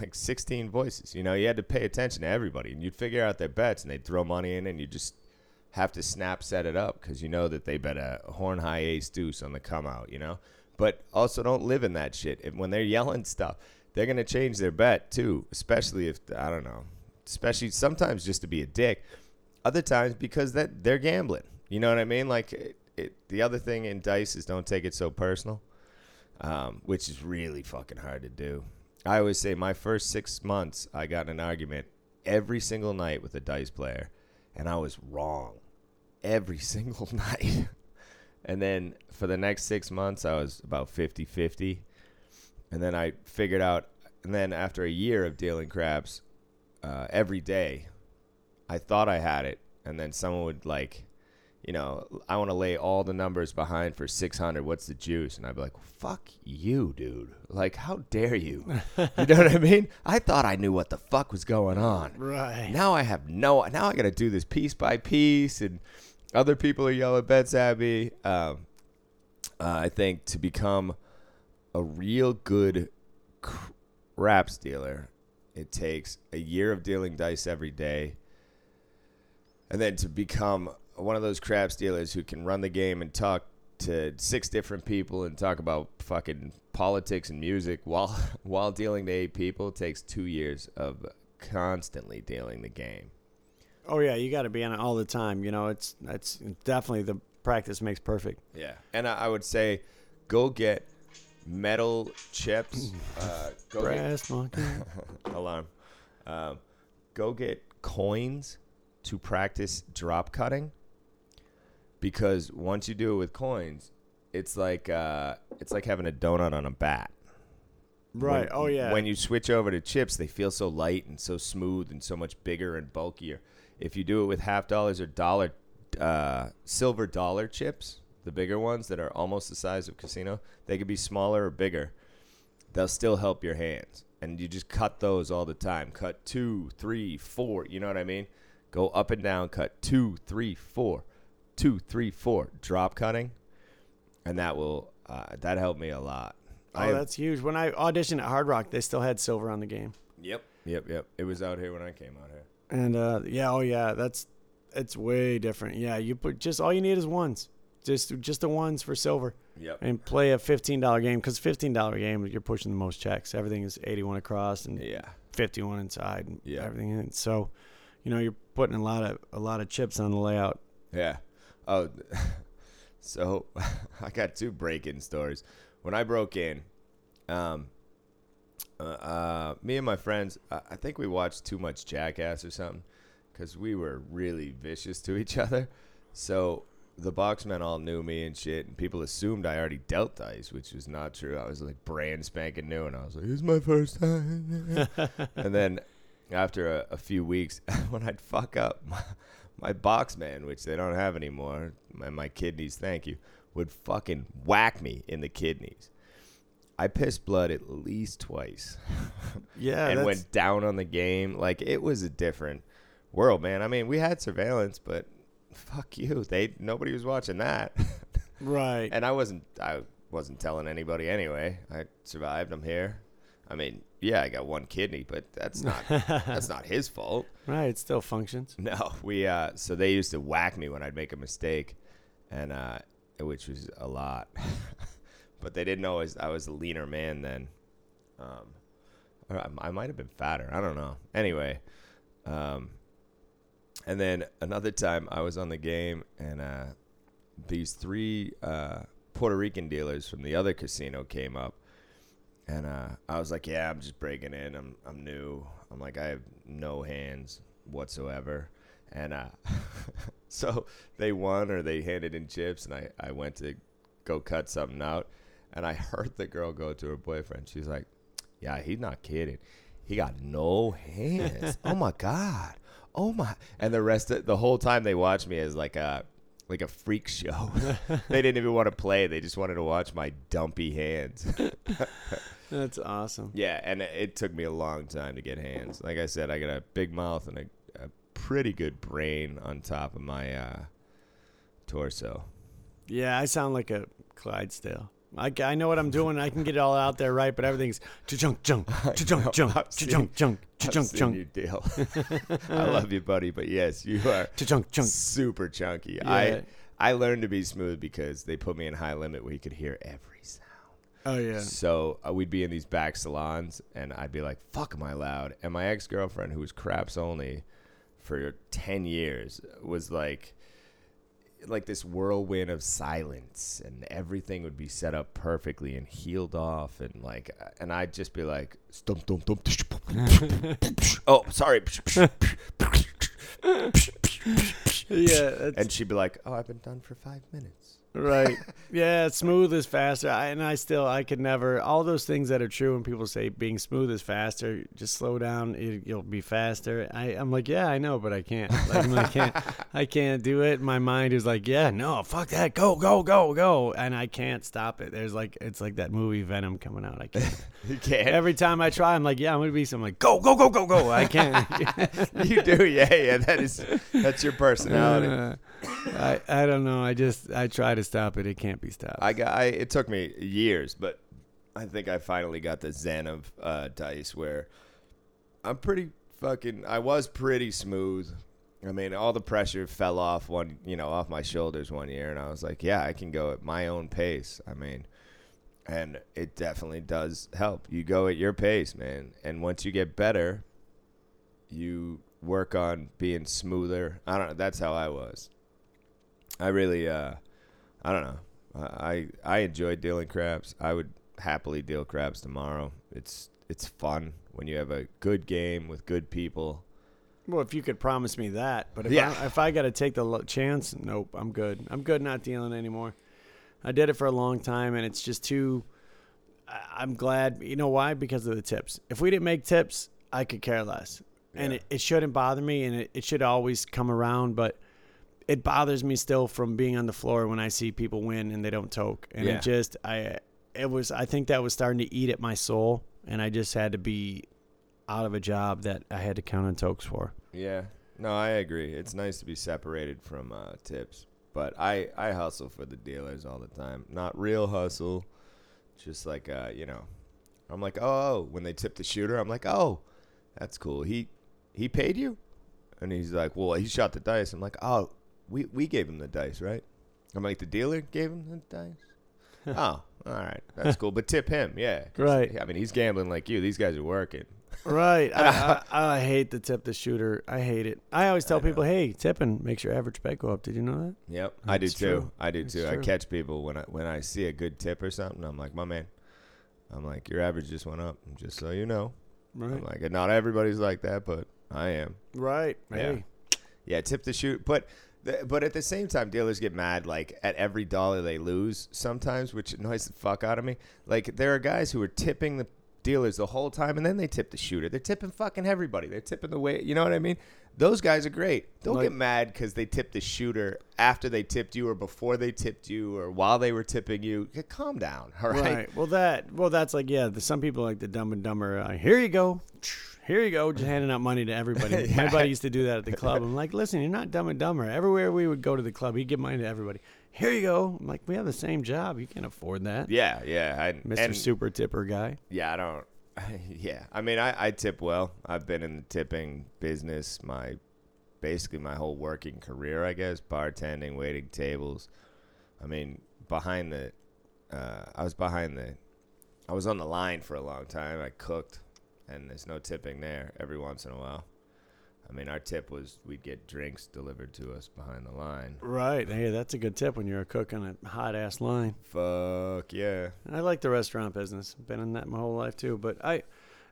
like 16 voices. You know, you had to pay attention to everybody, and you'd figure out their bets, and they'd throw money in, and you just have to snap set it up because you know that they bet a horn high ace deuce on the come out. You know, but also don't live in that shit. When they're yelling stuff, they're gonna change their bet too, especially if I don't know, especially sometimes just to be a dick. Other times because that they're gambling. You know what I mean? Like it, it, the other thing in dice is don't take it so personal, um, which is really fucking hard to do. I always say my first six months, I got an argument every single night with a dice player, and I was wrong every single night. and then for the next six months, I was about 50 50. And then I figured out, and then after a year of dealing craps uh, every day, I thought I had it. And then someone would like, you know, I want to lay all the numbers behind for 600. What's the juice? And I'd be like, fuck you, dude. Like, how dare you? you know what I mean? I thought I knew what the fuck was going on. Right. Now I have no. Now I got to do this piece by piece, and other people are yelling bets at me. Um, uh, I think to become a real good craps dealer, it takes a year of dealing dice every day, and then to become one of those craps dealers who can run the game and talk to six different people and talk about fucking politics and music while while dealing to eight people takes two years of constantly dealing the game. Oh yeah, you got to be on it all the time. You know, it's that's definitely the practice makes perfect. Yeah, and I, I would say, go get metal chips. Uh, go get Brass monkey. alarm. Um, go get coins to practice drop cutting. Because once you do it with coins, it's like uh, it's like having a donut on a bat. right. When- oh yeah. When you switch over to chips, they feel so light and so smooth and so much bigger and bulkier. If you do it with half dollars or dollar, uh, silver dollar chips, the bigger ones that are almost the size of casino, they could be smaller or bigger. they'll still help your hands. And you just cut those all the time. Cut two, three, four. You know what I mean? Go up and down, cut two, three, four, two, three, four. Drop cutting, and that will uh, that helped me a lot. Oh, I- that's huge. When I auditioned at Hard Rock, they still had silver on the game. Yep, yep, yep. It was out here when I came out here. And uh, yeah, oh yeah, that's it's way different. Yeah, you put just all you need is ones, just just the ones for silver, Yep. and play a fifteen dollar game because fifteen dollar game you're pushing the most checks. Everything is eighty one across and Yeah. fifty one inside and Yeah. everything. In. So, you know, you're putting a lot of a lot of chips on the layout. Yeah. Oh, so I got two break-in stories. When I broke in, um, uh, uh, me and my friends, I I think we watched too much Jackass or something, because we were really vicious to each other. So the boxmen all knew me and shit, and people assumed I already dealt dice, which was not true. I was like brand spanking new, and I was like, "This is my first time." and then after a, a few weeks, when I'd fuck up, my, my box man, which they don't have anymore, my, my kidneys, thank you, would fucking whack me in the kidneys. I pissed blood at least twice Yeah, and that's, went down on the game. Like it was a different world, man. I mean, we had surveillance, but fuck you. They nobody was watching that. right. and I wasn't I wasn't telling anybody anyway. I survived. I'm here. I mean, yeah, I got one kidney, but that's not that's not his fault. right, it still functions. No, we uh so they used to whack me when I'd make a mistake and uh which was a lot. but they didn't always I was, a leaner man then. Um or I, I might have been fatter. I don't know. Anyway, um and then another time I was on the game and uh these three uh Puerto Rican dealers from the other casino came up and uh, I was like, "Yeah, I'm just breaking in. I'm I'm new. I'm like, I have no hands whatsoever." And uh, so they won, or they handed in chips, and I I went to go cut something out, and I heard the girl go to her boyfriend. She's like, "Yeah, he's not kidding. He got no hands. oh my god. Oh my." And the rest of the whole time they watched me as like a like a freak show. they didn't even want to play. They just wanted to watch my dumpy hands. That's awesome. Yeah, and it- it took me a long time to get hands. Like I said, I got a big mouth and a, a pretty good brain on top of my uh, torso. Yeah, I sound like a Clydesdale. I, I know what I'm doing. I can get it all out there right, but everything's junk junk junk junk junk junk junk seen junk you deal. I love you, buddy, but yes, you are junk junk. super chunky. Yeah. I I learned to be smooth because they put me in high limit where you could hear every sound. Oh yeah. So uh, we'd be in these back salons, and I'd be like, "Fuck, am I loud?" And my ex girlfriend, who was craps only for ten years, was like, like this whirlwind of silence, and everything would be set up perfectly and healed off, and like, uh, and I'd just be like, "Stump, stump, stump." oh, sorry. Yeah, that's And she'd be like, "Oh, I've been done for five minutes." Right. Yeah, smooth is faster. I, and I still, I could never. All those things that are true when people say being smooth is faster, just slow down, it, you'll be faster. I, I'm like, yeah, I know, but I can't. Like, I can't, I can't do it. My mind is like, yeah, no, fuck that, go, go, go, go, and I can't stop it. There's like, it's like that movie Venom coming out. I can't. You can't. Every time I try, I'm like, yeah, I'm gonna be something like, go, go, go, go, go. I can't. you do, yeah, yeah. That is that's your personality. Uh, I, I don't know. I just, I try to stop it. It can't be stopped. I got. I, it took me years, but I think I finally got the zen of uh, dice where I'm pretty fucking. I was pretty smooth. I mean, all the pressure fell off one, you know, off my shoulders one year, and I was like, yeah, I can go at my own pace. I mean, and it definitely does help. You go at your pace, man, and once you get better, you work on being smoother. I don't know. That's how I was. I really, uh, I don't know. I I enjoyed dealing craps. I would happily deal craps tomorrow. It's it's fun when you have a good game with good people. Well, if you could promise me that, but if Yeah. I, if I got to take the lo- chance, nope, I'm good. I'm good not dealing anymore. I did it for a long time, and it's just too. I- I'm glad. You know why? Because of the tips. If we didn't make tips, I could care less, and it, it shouldn't bother me, and it, it should always come around. But it bothers me still from being on the floor when I see people win and they don't toke, and Yeah. it just I. it was. I think that was starting to eat at my soul, and I just had to be out of a job that I had to count on tokes for. Yeah. No, I agree. It's nice to be separated from uh, tips, but I I hustle for the dealers all the time. Not real hustle, just like uh, you know, I'm like, oh, oh, when they tip the shooter, I'm like, oh, that's cool. He he paid you, and he's like, well, he shot the dice. I'm like, oh, we we gave him the dice, right? I'm like, the dealer gave him the dice. oh, all right, that's cool. But tip him, yeah. Right. I mean, he's gambling like you. These guys are working. Right. I, I, I hate the tip the shooter. I hate it. I always tell I people, hey, tipping makes your average bet go up. Did you know that? Yep, I do too. true. I do That's too. I catch people when I when I see a good tip or something. I'm like, my man. I'm like, your average just went up. Just so you know. Right. I'm like, not everybody's like that, but I am. Right. Yeah. Hey. Yeah, tip the shoot, but. But at the same time, dealers get mad like at every dollar they lose sometimes, which annoys the fuck out of me. Like there are guys who are tipping the dealers the whole time, and then they tip the shooter. They're tipping fucking everybody. They're tipping the way. You know what I mean? Those guys are great. Don't Like- get mad because they tipped the shooter after they tipped you, or before they tipped you, or while they were tipping you. Calm down, all right? Right. Well, that. Well, that's like yeah. The, some people like the Dumb and Dumber. Uh, Here you go. Here you go. Just handing out money to everybody. My buddy used to do that at the club. I'm like, listen, you're not Dumb and Dumber. Everywhere we would go to the club, he'd give money to everybody. Here you go. I'm like, we have the same job. You can't afford that, Yeah, yeah. I, Mr. and- Super Tipper guy. Yeah, I don't. Yeah, I mean, I, I tip well. I've been in the tipping business my basically my whole working career, I guess. Bartending, waiting tables. I mean, behind the, uh, I was behind the, I was on the line for a long time. I cooked, and there's no tipping there. Every once in a while, I mean, our tip was we'd get drinks delivered to us behind the line. Right. Hey, that's a good tip when you're a cook on a hot ass line. Fuck yeah. I like the restaurant business. Been in that my whole life too. But I,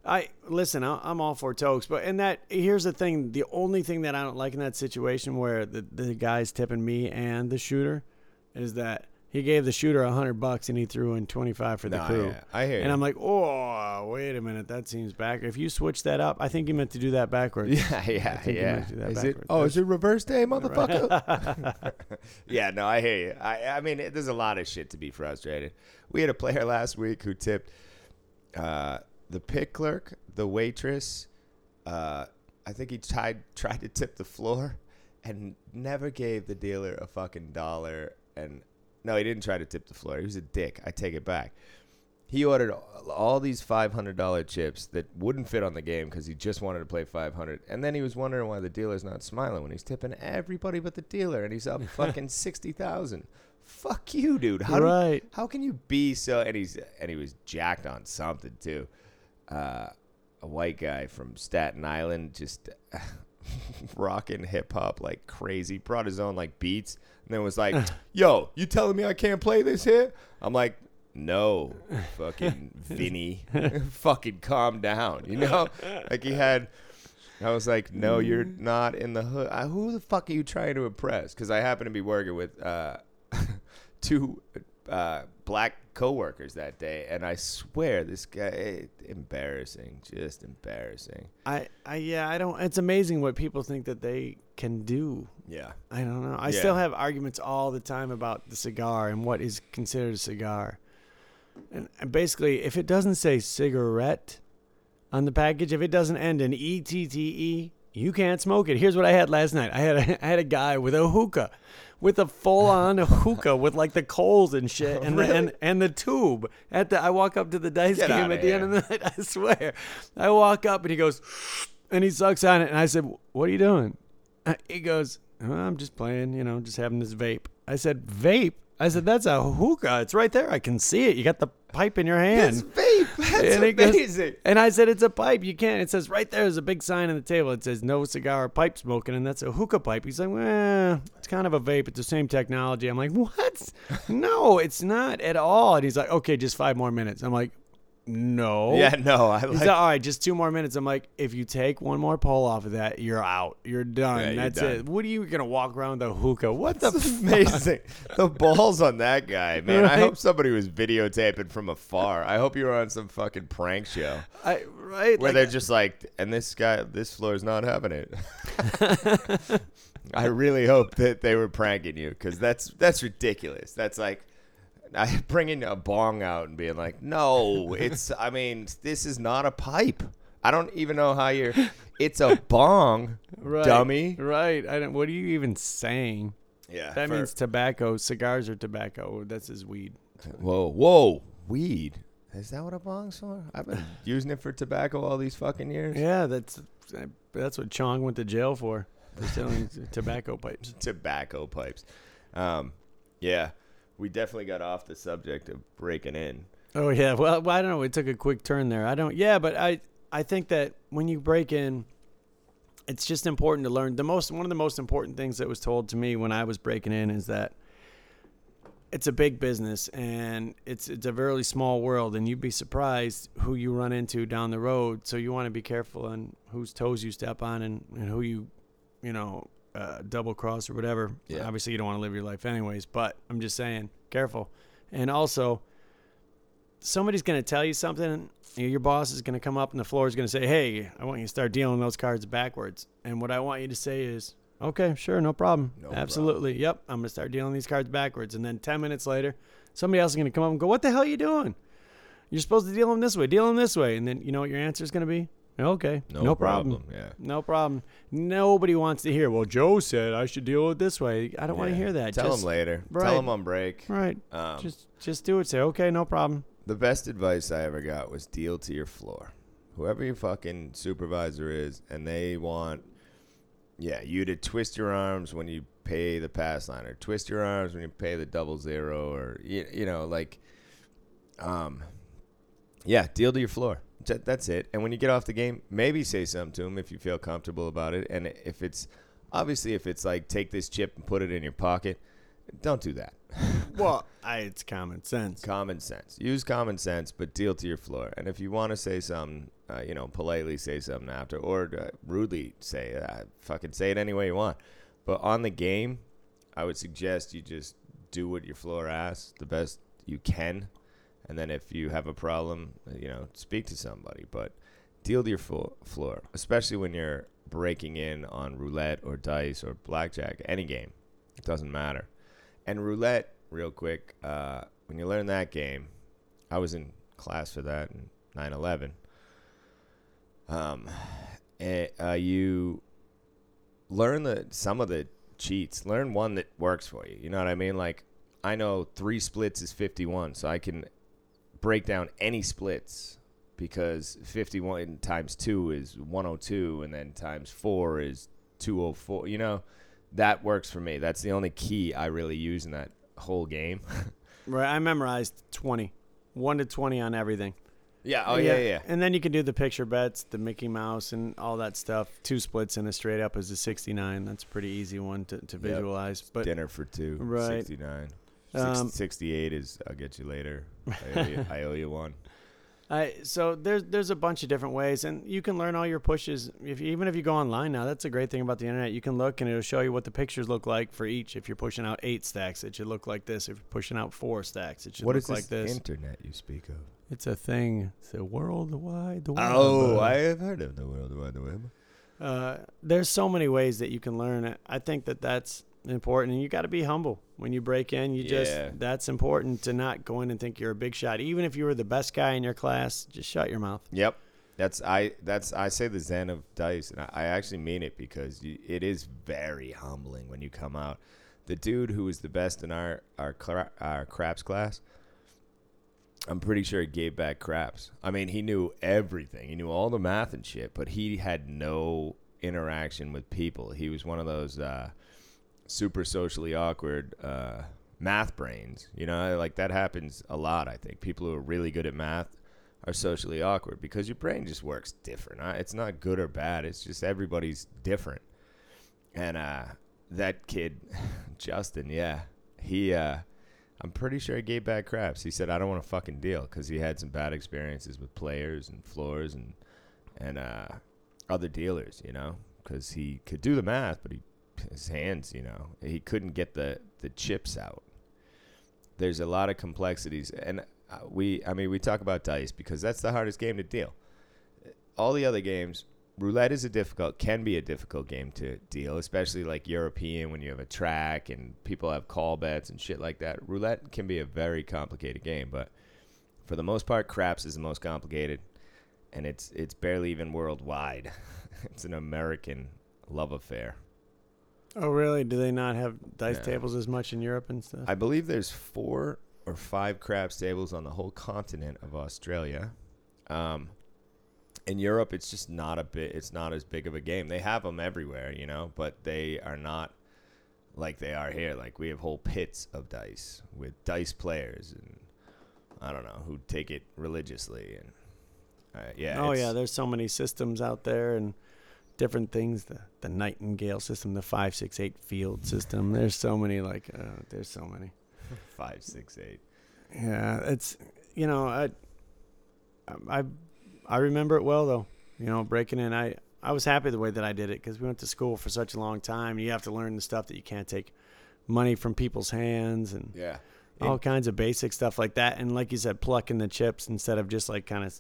I listen. I'm all for tokes. But and that here's the thing. The only thing that I don't like in that situation where the the guy's tipping me and the shooter, is that he gave the shooter a hundred bucks and he threw in twenty five for the Nah, crew. yeah, I hear you. And you. I'm like, oh, wait a minute, that seems back. If you switch that up, I think you meant to do that backwards. Yeah, yeah, think you yeah. might do that Is it? backwards. Oh, is it reverse day, motherfucker? yeah, no, I hear you. I, I mean, it, there's a lot of shit to be frustrated. We had a player last week who tipped uh, the pit clerk, the waitress. Uh, I think he tried tried to tip the floor, and never gave the dealer a fucking dollar. And no, he didn't try to tip the floor. He was a dick. I take it back. He ordered all- these five hundred dollar chips that wouldn't fit on the game because he just wanted to play five hundred, and then he was wondering why the dealer's not smiling when he's tipping everybody but the dealer, and he's up fucking sixty thousand. Fuck you, dude. How Right. how can you be so? And he's and he was jacked on something too. Uh, a white guy from Staten Island, just rocking hip hop like crazy. Brought his own like beats, and then was like, "Yo, you telling me I can't play this here?" I'm like. No, fucking Vinny, fucking calm down. You know, like he had. I was like, no, you're not in the hood. I, who the fuck are you trying to impress? Because I happen to be working with uh, two uh, black coworkers that day, and I swear this guy, eh, embarrassing, just embarrassing. I, I, yeah, I don't. It's amazing what people think that they can do. Yeah, I don't know. I Yeah. still have arguments all the time about the cigar and what is considered a cigar. And, and basically, if it doesn't say cigarette on the package, if it doesn't end in E T T E, you can't smoke it. Here's what I had last night. I had a, I had a guy with a hookah, with a full on hookah with like the coals and shit, and the, and and the tube. At the I walk up to the dice Get game at the end of the night. I swear, I walk up and he goes, and he sucks on it, and I said, "What are you doing?" He goes, "Oh, I'm just playing, you know, just having this vape. I said, vape? I said, that's a hookah. It's right there. I can see it. You got the pipe in your hand. That's vape. That's And he goes- amazing. and I said, it's a pipe. You can't. It says right there. There's a big sign on the table. It says no cigar or pipe smoking, and that's a hookah pipe. He's like, well, it's kind of a vape. It's the same technology. I'm like, what? no, it's not at all. And he's like, okay, just five more minutes. I'm like, no. yeah, no, I He's like. like, all right, just two more minutes. I'm like, if you take one more pull off of that, you're out. You're done. Yeah, you're That's done. it. What are you gonna walk around with a hookah? What? That's F- amazing. the balls on that guy, man. I hope somebody was videotaping from afar. I hope you were on some fucking prank show I, right? where like- they're just like, and this guy, this floor is not having it. I really hope that they were pranking you because that's that's ridiculous. That's like, I bringing a bong out and being like, no, it's. I mean, this is not a pipe. I don't even know how you're. It's a bong, Right. dummy. Right. I don't. What are you even saying? Yeah, That for- means tobacco. Cigars are tobacco. That's his weed. Whoa, whoa, weed. Is that what a bong's for? I've been using it for tobacco all these fucking years. Yeah, that's that's what Chong went to jail for. For selling tobacco pipes. Tobacco pipes. Um, yeah, we definitely got off the subject of breaking in. Oh yeah. Well, I don't know. We took a quick turn there. I don't. Yeah, but I I think that when you break in, it's just important to learn. The most one of the most important things that was told to me when I was breaking in is that it's a big business and it's it's a very small world and you'd be surprised who you run into down the road. So you want to be careful on whose toes you step on and, and who you you know uh, double cross or whatever. Yeah. Obviously, you don't want to live your life anyways. But I'm just saying, careful. And also, somebody's going to tell you something. Your boss is going to come up and the floor is going to say, "Hey, I want you to start dealing those cards backwards." And what I want you to say is, "Okay, sure, no problem, No absolutely, yep, I'm going to start dealing these cards backwards." And then ten minutes later, somebody else is going to come up and go, "What the hell are you doing? You're supposed to deal them this way, deal them this way." And then you know what your answer is going to be? Okay, no, problem. Yeah. No problem. Nobody wants to hear. Well, Joe said I should deal it this way. I don't want to hear that. Tell just, them later. right. Tell them on break. Right. Um, just just do it. Say okay, no problem. the best advice I ever got was deal to your floor. Whoever your fucking supervisor is, and they want, yeah, you to twist your arms when you pay the pass line, or twist your arms when you pay the double zero, or you, you know, like, um, yeah, deal to your floor. Th- That's it. And when you get off the game, maybe say something to them if you feel comfortable about it. And if it's obviously if it's like take this chip and put it in your pocket, don't do that. Well, I, it's common sense. Common sense. Use common sense, but deal to your floor. And if you want to say something, uh, you know, politely say something after, or uh, rudely say, uh, fucking say it any way you want. But on the game, I would suggest you just do what your floor asks the best you can. And then if you have a problem, you know, speak to somebody. But deal to your flo- floor, especially when you're breaking in on roulette or dice or blackjack, any game. It doesn't matter. And roulette, real quick, uh, when you learn that game, I was in class for that in 9 11. Um, eh, uh, you learn the some of the cheats. Learn one that works for you. You know what I mean? Like I know three splits is 51, so I can break down any splits because 51 times 2 is 102 and then times 4 is 204 you know that works for me that's the only key i really use in that whole game Right. I memorized 20. 1 to 20 on everything. yeah oh yeah yeah, And then you can do the picture bets, the Mickey Mouse, and all that stuff. Two splits and a straight up is a 69. That's a pretty easy one to, to visualize. But dinner for two Right. 69 Um, Six, 68 is i'll get you later I owe you, I owe you one I so there's there's a bunch of different ways, and you can learn all your pushes. If you- even if you go online now, that's a great thing about the internet. You can look and it'll show you what the pictures look like for each. If you're pushing out eight stacks, it should look like this. If you're pushing out four stacks, it should what look is like this, this. internet you speak of it's a thing. It's a worldwide. web. oh i have heard of the world wide web Uh, there's so many ways that you can learn it. I think that that's important, and you got to be humble when you break in. You Yeah. just that's important to not go in and think you're a big shot. Even if you were the best guy in your class, just shut your mouth. Yep. That's I. That's I say the zen of dice, and I, I actually mean it because you, it is very humbling when you come out. The dude who was the best in our our cra- our craps class, I'm pretty sure he gave back craps. I mean, he knew everything. He knew all the math and shit, but he had no interaction with people. He was one of those uh, super socially awkward uh, math brains. You know, like that happens a lot. I think people who are really good at math are socially awkward because your brain just works different. It's not good or bad. It's just everybody's different. And uh, that kid, Justin, yeah, he. Uh, I'm pretty sure he gave bad craps. He said, "I don't want a fucking deal" because he had some bad experiences with players and floors and and uh, other dealers. You know, because he could do the math, but he his hands, you know, he couldn't get the the chips out. There's a lot of complexities, and uh, we, I mean, we talk about dice because that's the hardest game to deal. All the other games, roulette is a difficult, can be a difficult game to deal, especially like European when you have a track and people have call bets and shit like that. Roulette can be a very complicated game, but for the most part, craps is the most complicated, and it's it's barely even worldwide. it's an American love affair. Oh, really? Do they not have dice Yeah. tables as much in Europe and stuff? I believe there's four or five craps tables on the whole continent of Australia. Um, in Europe, it's just not a bit. It's not as big of a game. They have them everywhere, you know, but they are not like they are here. Like we have whole pits of dice with dice players, and I don't know who take it religiously. And uh, yeah, oh it's- yeah, there's so many systems out there and different things. The the Nightingale system, the five six eight field system. There's so many. Like uh, there's so many. five, six, eight. Yeah, it's you know I I I remember it well though. You know, breaking in, I I was happy the way that I did it because we went to school for such a long time. You have to learn the stuff that you can't take money from people's hands and Yeah, all kinds of basic stuff like that. And like you said, plucking the chips instead of just like kind of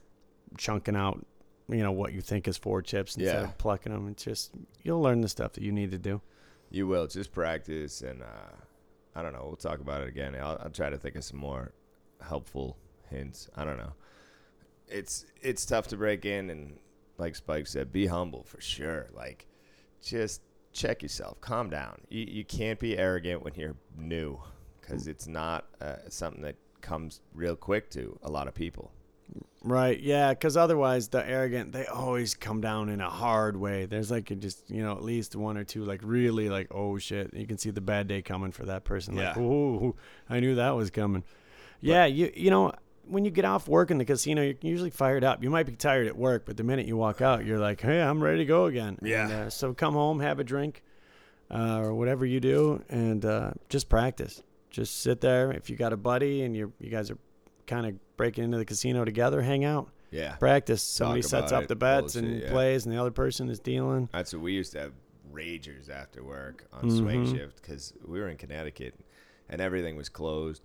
chunking out, you know, what you think is four chips instead Yeah. of plucking them. It's just you'll learn the stuff that you need to do. You will just practice, and uh, I don't know. We'll talk about it again. I'll, I'll try to think of some more helpful hints. I don't know. It's it's tough to break in, and like Spike said, be humble for sure. Like, just check yourself, calm down. You you can't be arrogant when you're new, because it's not uh, something that comes real quick to a lot of people. Right. Yeah. Because otherwise, the arrogant, they always come down in a hard way. There's like just, you know, at least one or two, like really like, oh shit. You can see the bad day coming for that person. Like, Yeah. ooh, I knew that was coming. yeah. You, you know, when you get off work in the casino, you're usually fired up. You might be tired at work, but the minute you walk out, you're like, hey, I'm ready to go again. Yeah. And, uh, so come home, have a drink uh, or whatever you do, and uh, just practice. Just sit there. If you got a buddy and you you guys are kind of breaking into the casino together, hang out Yeah, practice. Somebody sets up it, the bets bullshit, and yeah. plays, and the other person is dealing. That's what we used to have ragers after work on swing Mhm. shift because we were in Connecticut and everything was closed.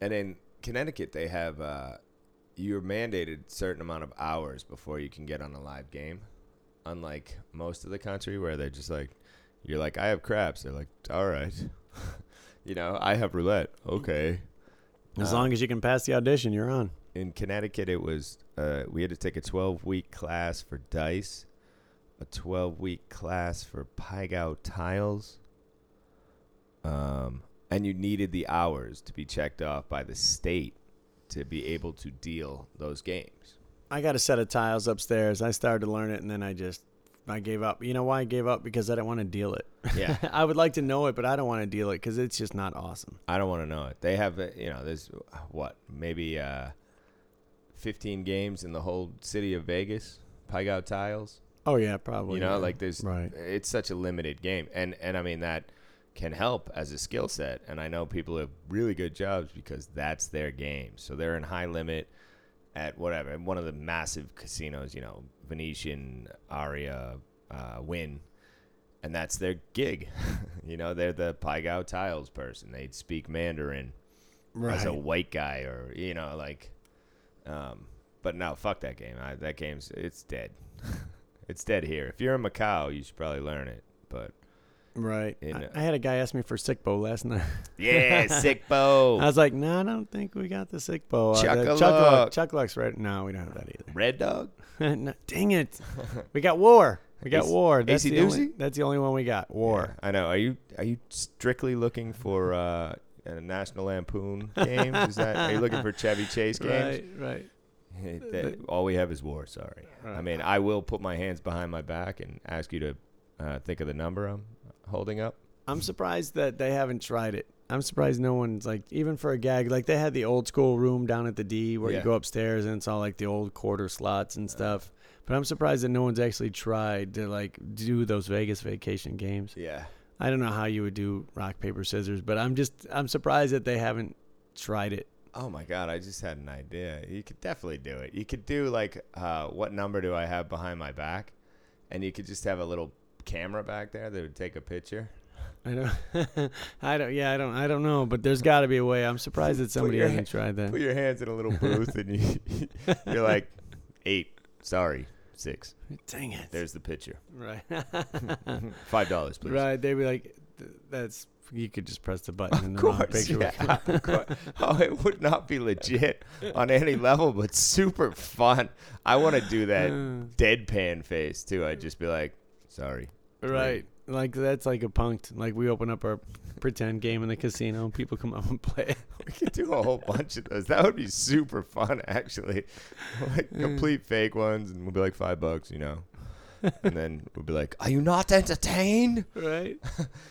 And in Connecticut, they have uh, you're mandated certain amount of hours before you can get on a live game. Unlike most of the country, where they're just like, you're like, I have craps. They're like, all right, you know, I have roulette. Okay. As Uh, long as you can pass the audition, you're on. in Connecticut, it was uh, we had to take a 12 week class for dice, a 12 week class for Pai Gow tiles, um, and you needed the hours to be checked off by the state to be able to deal those games. I got a set of tiles upstairs. I started to learn it, and then I just I gave up. You know why I gave up? Because I didn't want to deal it. Yeah, I would like to know it, but I don't want to deal it because it's just not awesome. I don't want to know it. They have, uh, you know, there's uh, what maybe uh, 15 games in the whole city of Vegas. Pai Gow tiles. Oh yeah, probably. you know yeah. like there's right. it's such a limited game and and i mean that can help as a skill set and i know people have really good jobs because that's their game so they're in high limit at whatever one of the massive casinos you know venetian aria uh, Wynn and that's their gig. You know they're the Pai Gow tiles person. They speak mandarin as a white guy or you know like um but no fuck that game. I, that game's it's dead. It's dead here. If you're in macau you should probably learn it but Right. I, uh, I had a guy ask me for Sic Bo last night. yeah Sic Bo. I was like, no, I don't think we got the Sic Bo. Uh, the Chuck-a-luck. Chuck-a-luck. Chuck-a-luck's right. No, we don't have that either. red dog no, dang it. We got war. We got Ace- war. That's the, AC only, that's the only one we got. War. Yeah, i know are you are you strictly looking for uh a national lampoon game is that are you looking for chevy chase games Right, right. That- all we have is war sorry i mean i will put my hands behind my back and ask you to uh, think of the number i'm holding up I'm surprised that they haven't tried it. I'm surprised no one's like even for a gag. Like they had the old school room down at the D where Yeah. you go upstairs and it's all like the old quarter slots and stuff. But I'm surprised that no one's actually tried to like do those Vegas vacation games. yeah I don't know how you would do rock paper scissors, but I'm just I'm surprised that they haven't tried it. Oh my god, I just had an idea. You could definitely do it. You could do like uh, what number do I have behind my back? And you could just have a little camera back there that would take a picture. I don't I don't yeah, I don't I don't know, but there's got to be a way. I'm surprised that somebody your hasn't tried that. Put your hands in a little booth and you you're like eight, sorry, six. Dang it. There's the picture. right. Five dollars, please. right. They'd be like, that's, you could just press the button and Of the course, picture. yeah. of course. Oh, it would not be legit on any level, but super fun. I want to do that deadpan face too. I'd just be like, "Sorry." Right. Like that's like a punked. Like we open up our pretend game in the casino and people come up and play. We could do a whole bunch of those. That would be super fun, actually. Like complete fake ones, and we'll be like five bucks, you know. And then we'll be like, "Are you not entertained?" right.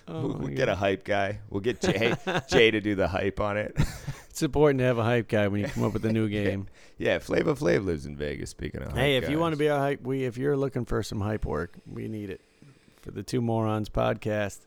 Oh we'll we'll get a hype guy. We'll get Jay Jay to do the hype on it. It's important to have a hype guy when you come up with a new game. yeah, Flavor Flav lives in Vegas. Speaking of, hey, if you want to be our hype, we if you're looking for some hype work, we need it for the Two Morons podcast.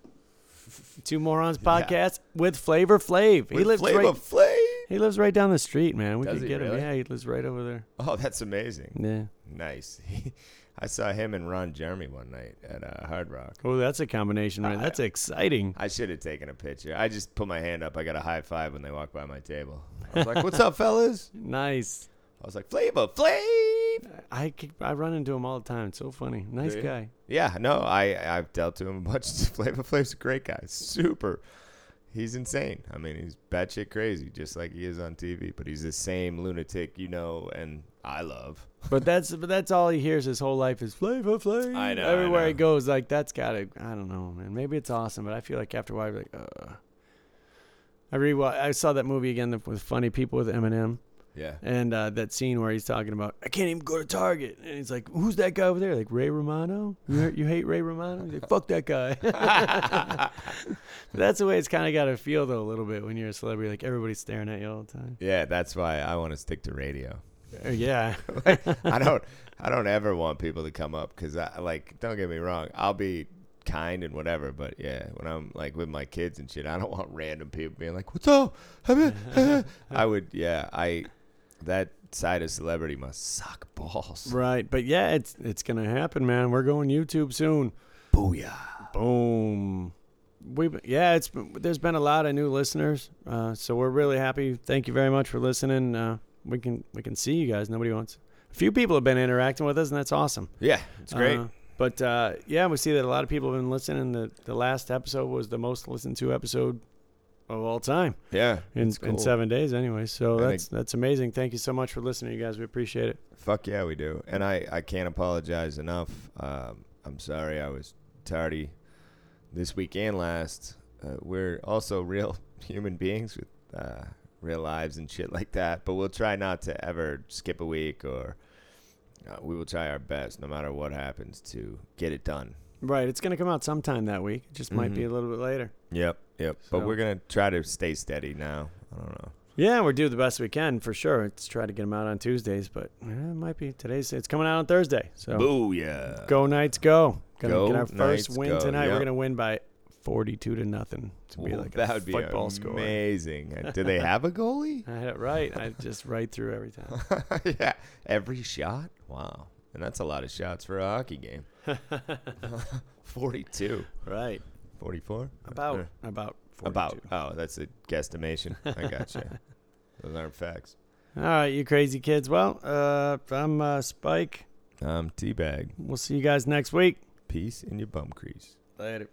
Two Morons Yeah. podcast with Flavor Flav. He With lives Flavor right. Flav. He lives right down the street, man. We Does could get him. Yeah, he lives right over there. Oh, that's amazing. Yeah. Nice. I saw him and Ron Jeremy one night at uh, Hard Rock. Oh, that's a combination, right? That's exciting. I should have taken a picture. I just put my hand up. I got a high five when they walked by my table. I was like, "What's up, fellas?" Nice. I was like, "Flavor Flav." I I run into him all the time. It's so funny. Nice guy. Yeah, no, I I've dealt to him a bunch. Flavor Flav's a great guy. Super. He's insane. I mean, he's batshit crazy, just like he is on TV. But he's the same lunatic, you know, and I love. But that's but that's all he hears his whole life is Flavor Flav. I know, I Everywhere he goes, like that's gotta. I don't know, man. Maybe it's awesome, but I feel like after a while, I'd be like, uh. I re I saw that movie again with funny people with Eminem Yeah. and uh, that scene where he's talking about I can't even go to Target. And he's like who's that guy over there? Like Ray Romano? You hate- you hate Ray Romano? He's like fuck that guy. That's the way it's kind of got to feel though a little bit when you're a celebrity like everybody's staring at you all the time. Yeah, that's why I want to stick to radio. Uh, yeah. I don't I don't ever want people to come up because I like don't get me wrong I'll be kind and whatever but yeah when I'm like with my kids and shit I don't want random people being like what's up? I would yeah I that side of celebrity must suck balls right but yeah it's it's gonna happen man we're going YouTube soon booyah Boom. We yeah, it's there's been a lot of new listeners, uh, so we're really happy. Thank you very much for listening. Uh, we can we can see you guys. Nobody wants. A few people have been interacting with us, and that's awesome. yeah it's great Uh, but uh, yeah, we see that a lot of people have been listening. The the last episode was the most listened to episode of all time yeah in, it's in seven days. Anyway, so I that's that's amazing. Thank you so much for listening, you guys. We appreciate it. Fuck yeah, we do. And I, I can't apologize enough. Um, I'm sorry I was tardy this week and last. Uh, we're also real human beings with uh, real lives and shit like that. But we'll try not to ever skip a week or uh, we will try our best, no matter what happens, to get it done. Right, it's gonna come out sometime that week. It just might be Mhm. a little bit later. Yep, yep. But we're going to try to stay steady now. I don't know. Yeah, we're do the best we can for sure. Let's try to get them out on Tuesdays, but eh, it might be today's. It's coming out on Thursday, so Booyah. go Knights, go! Gonna Go get our first win go, tonight. We're gonna win by forty-two to nothing. To be Ooh, like that a would be football score. amazing. Uh, Do they have a goalie? I had it right. I just right through every time. yeah, every shot. Wow, and that's a lot of shots for a hockey game. 42, right, 44? about Uh, about 42. about. Oh, that's a guesstimation. I gotcha. Those aren't facts. All right, you crazy kids. Well, uh, I'm uh, Spike. I'm teabag. We'll see you guys next week. Peace in your bum crease. Later.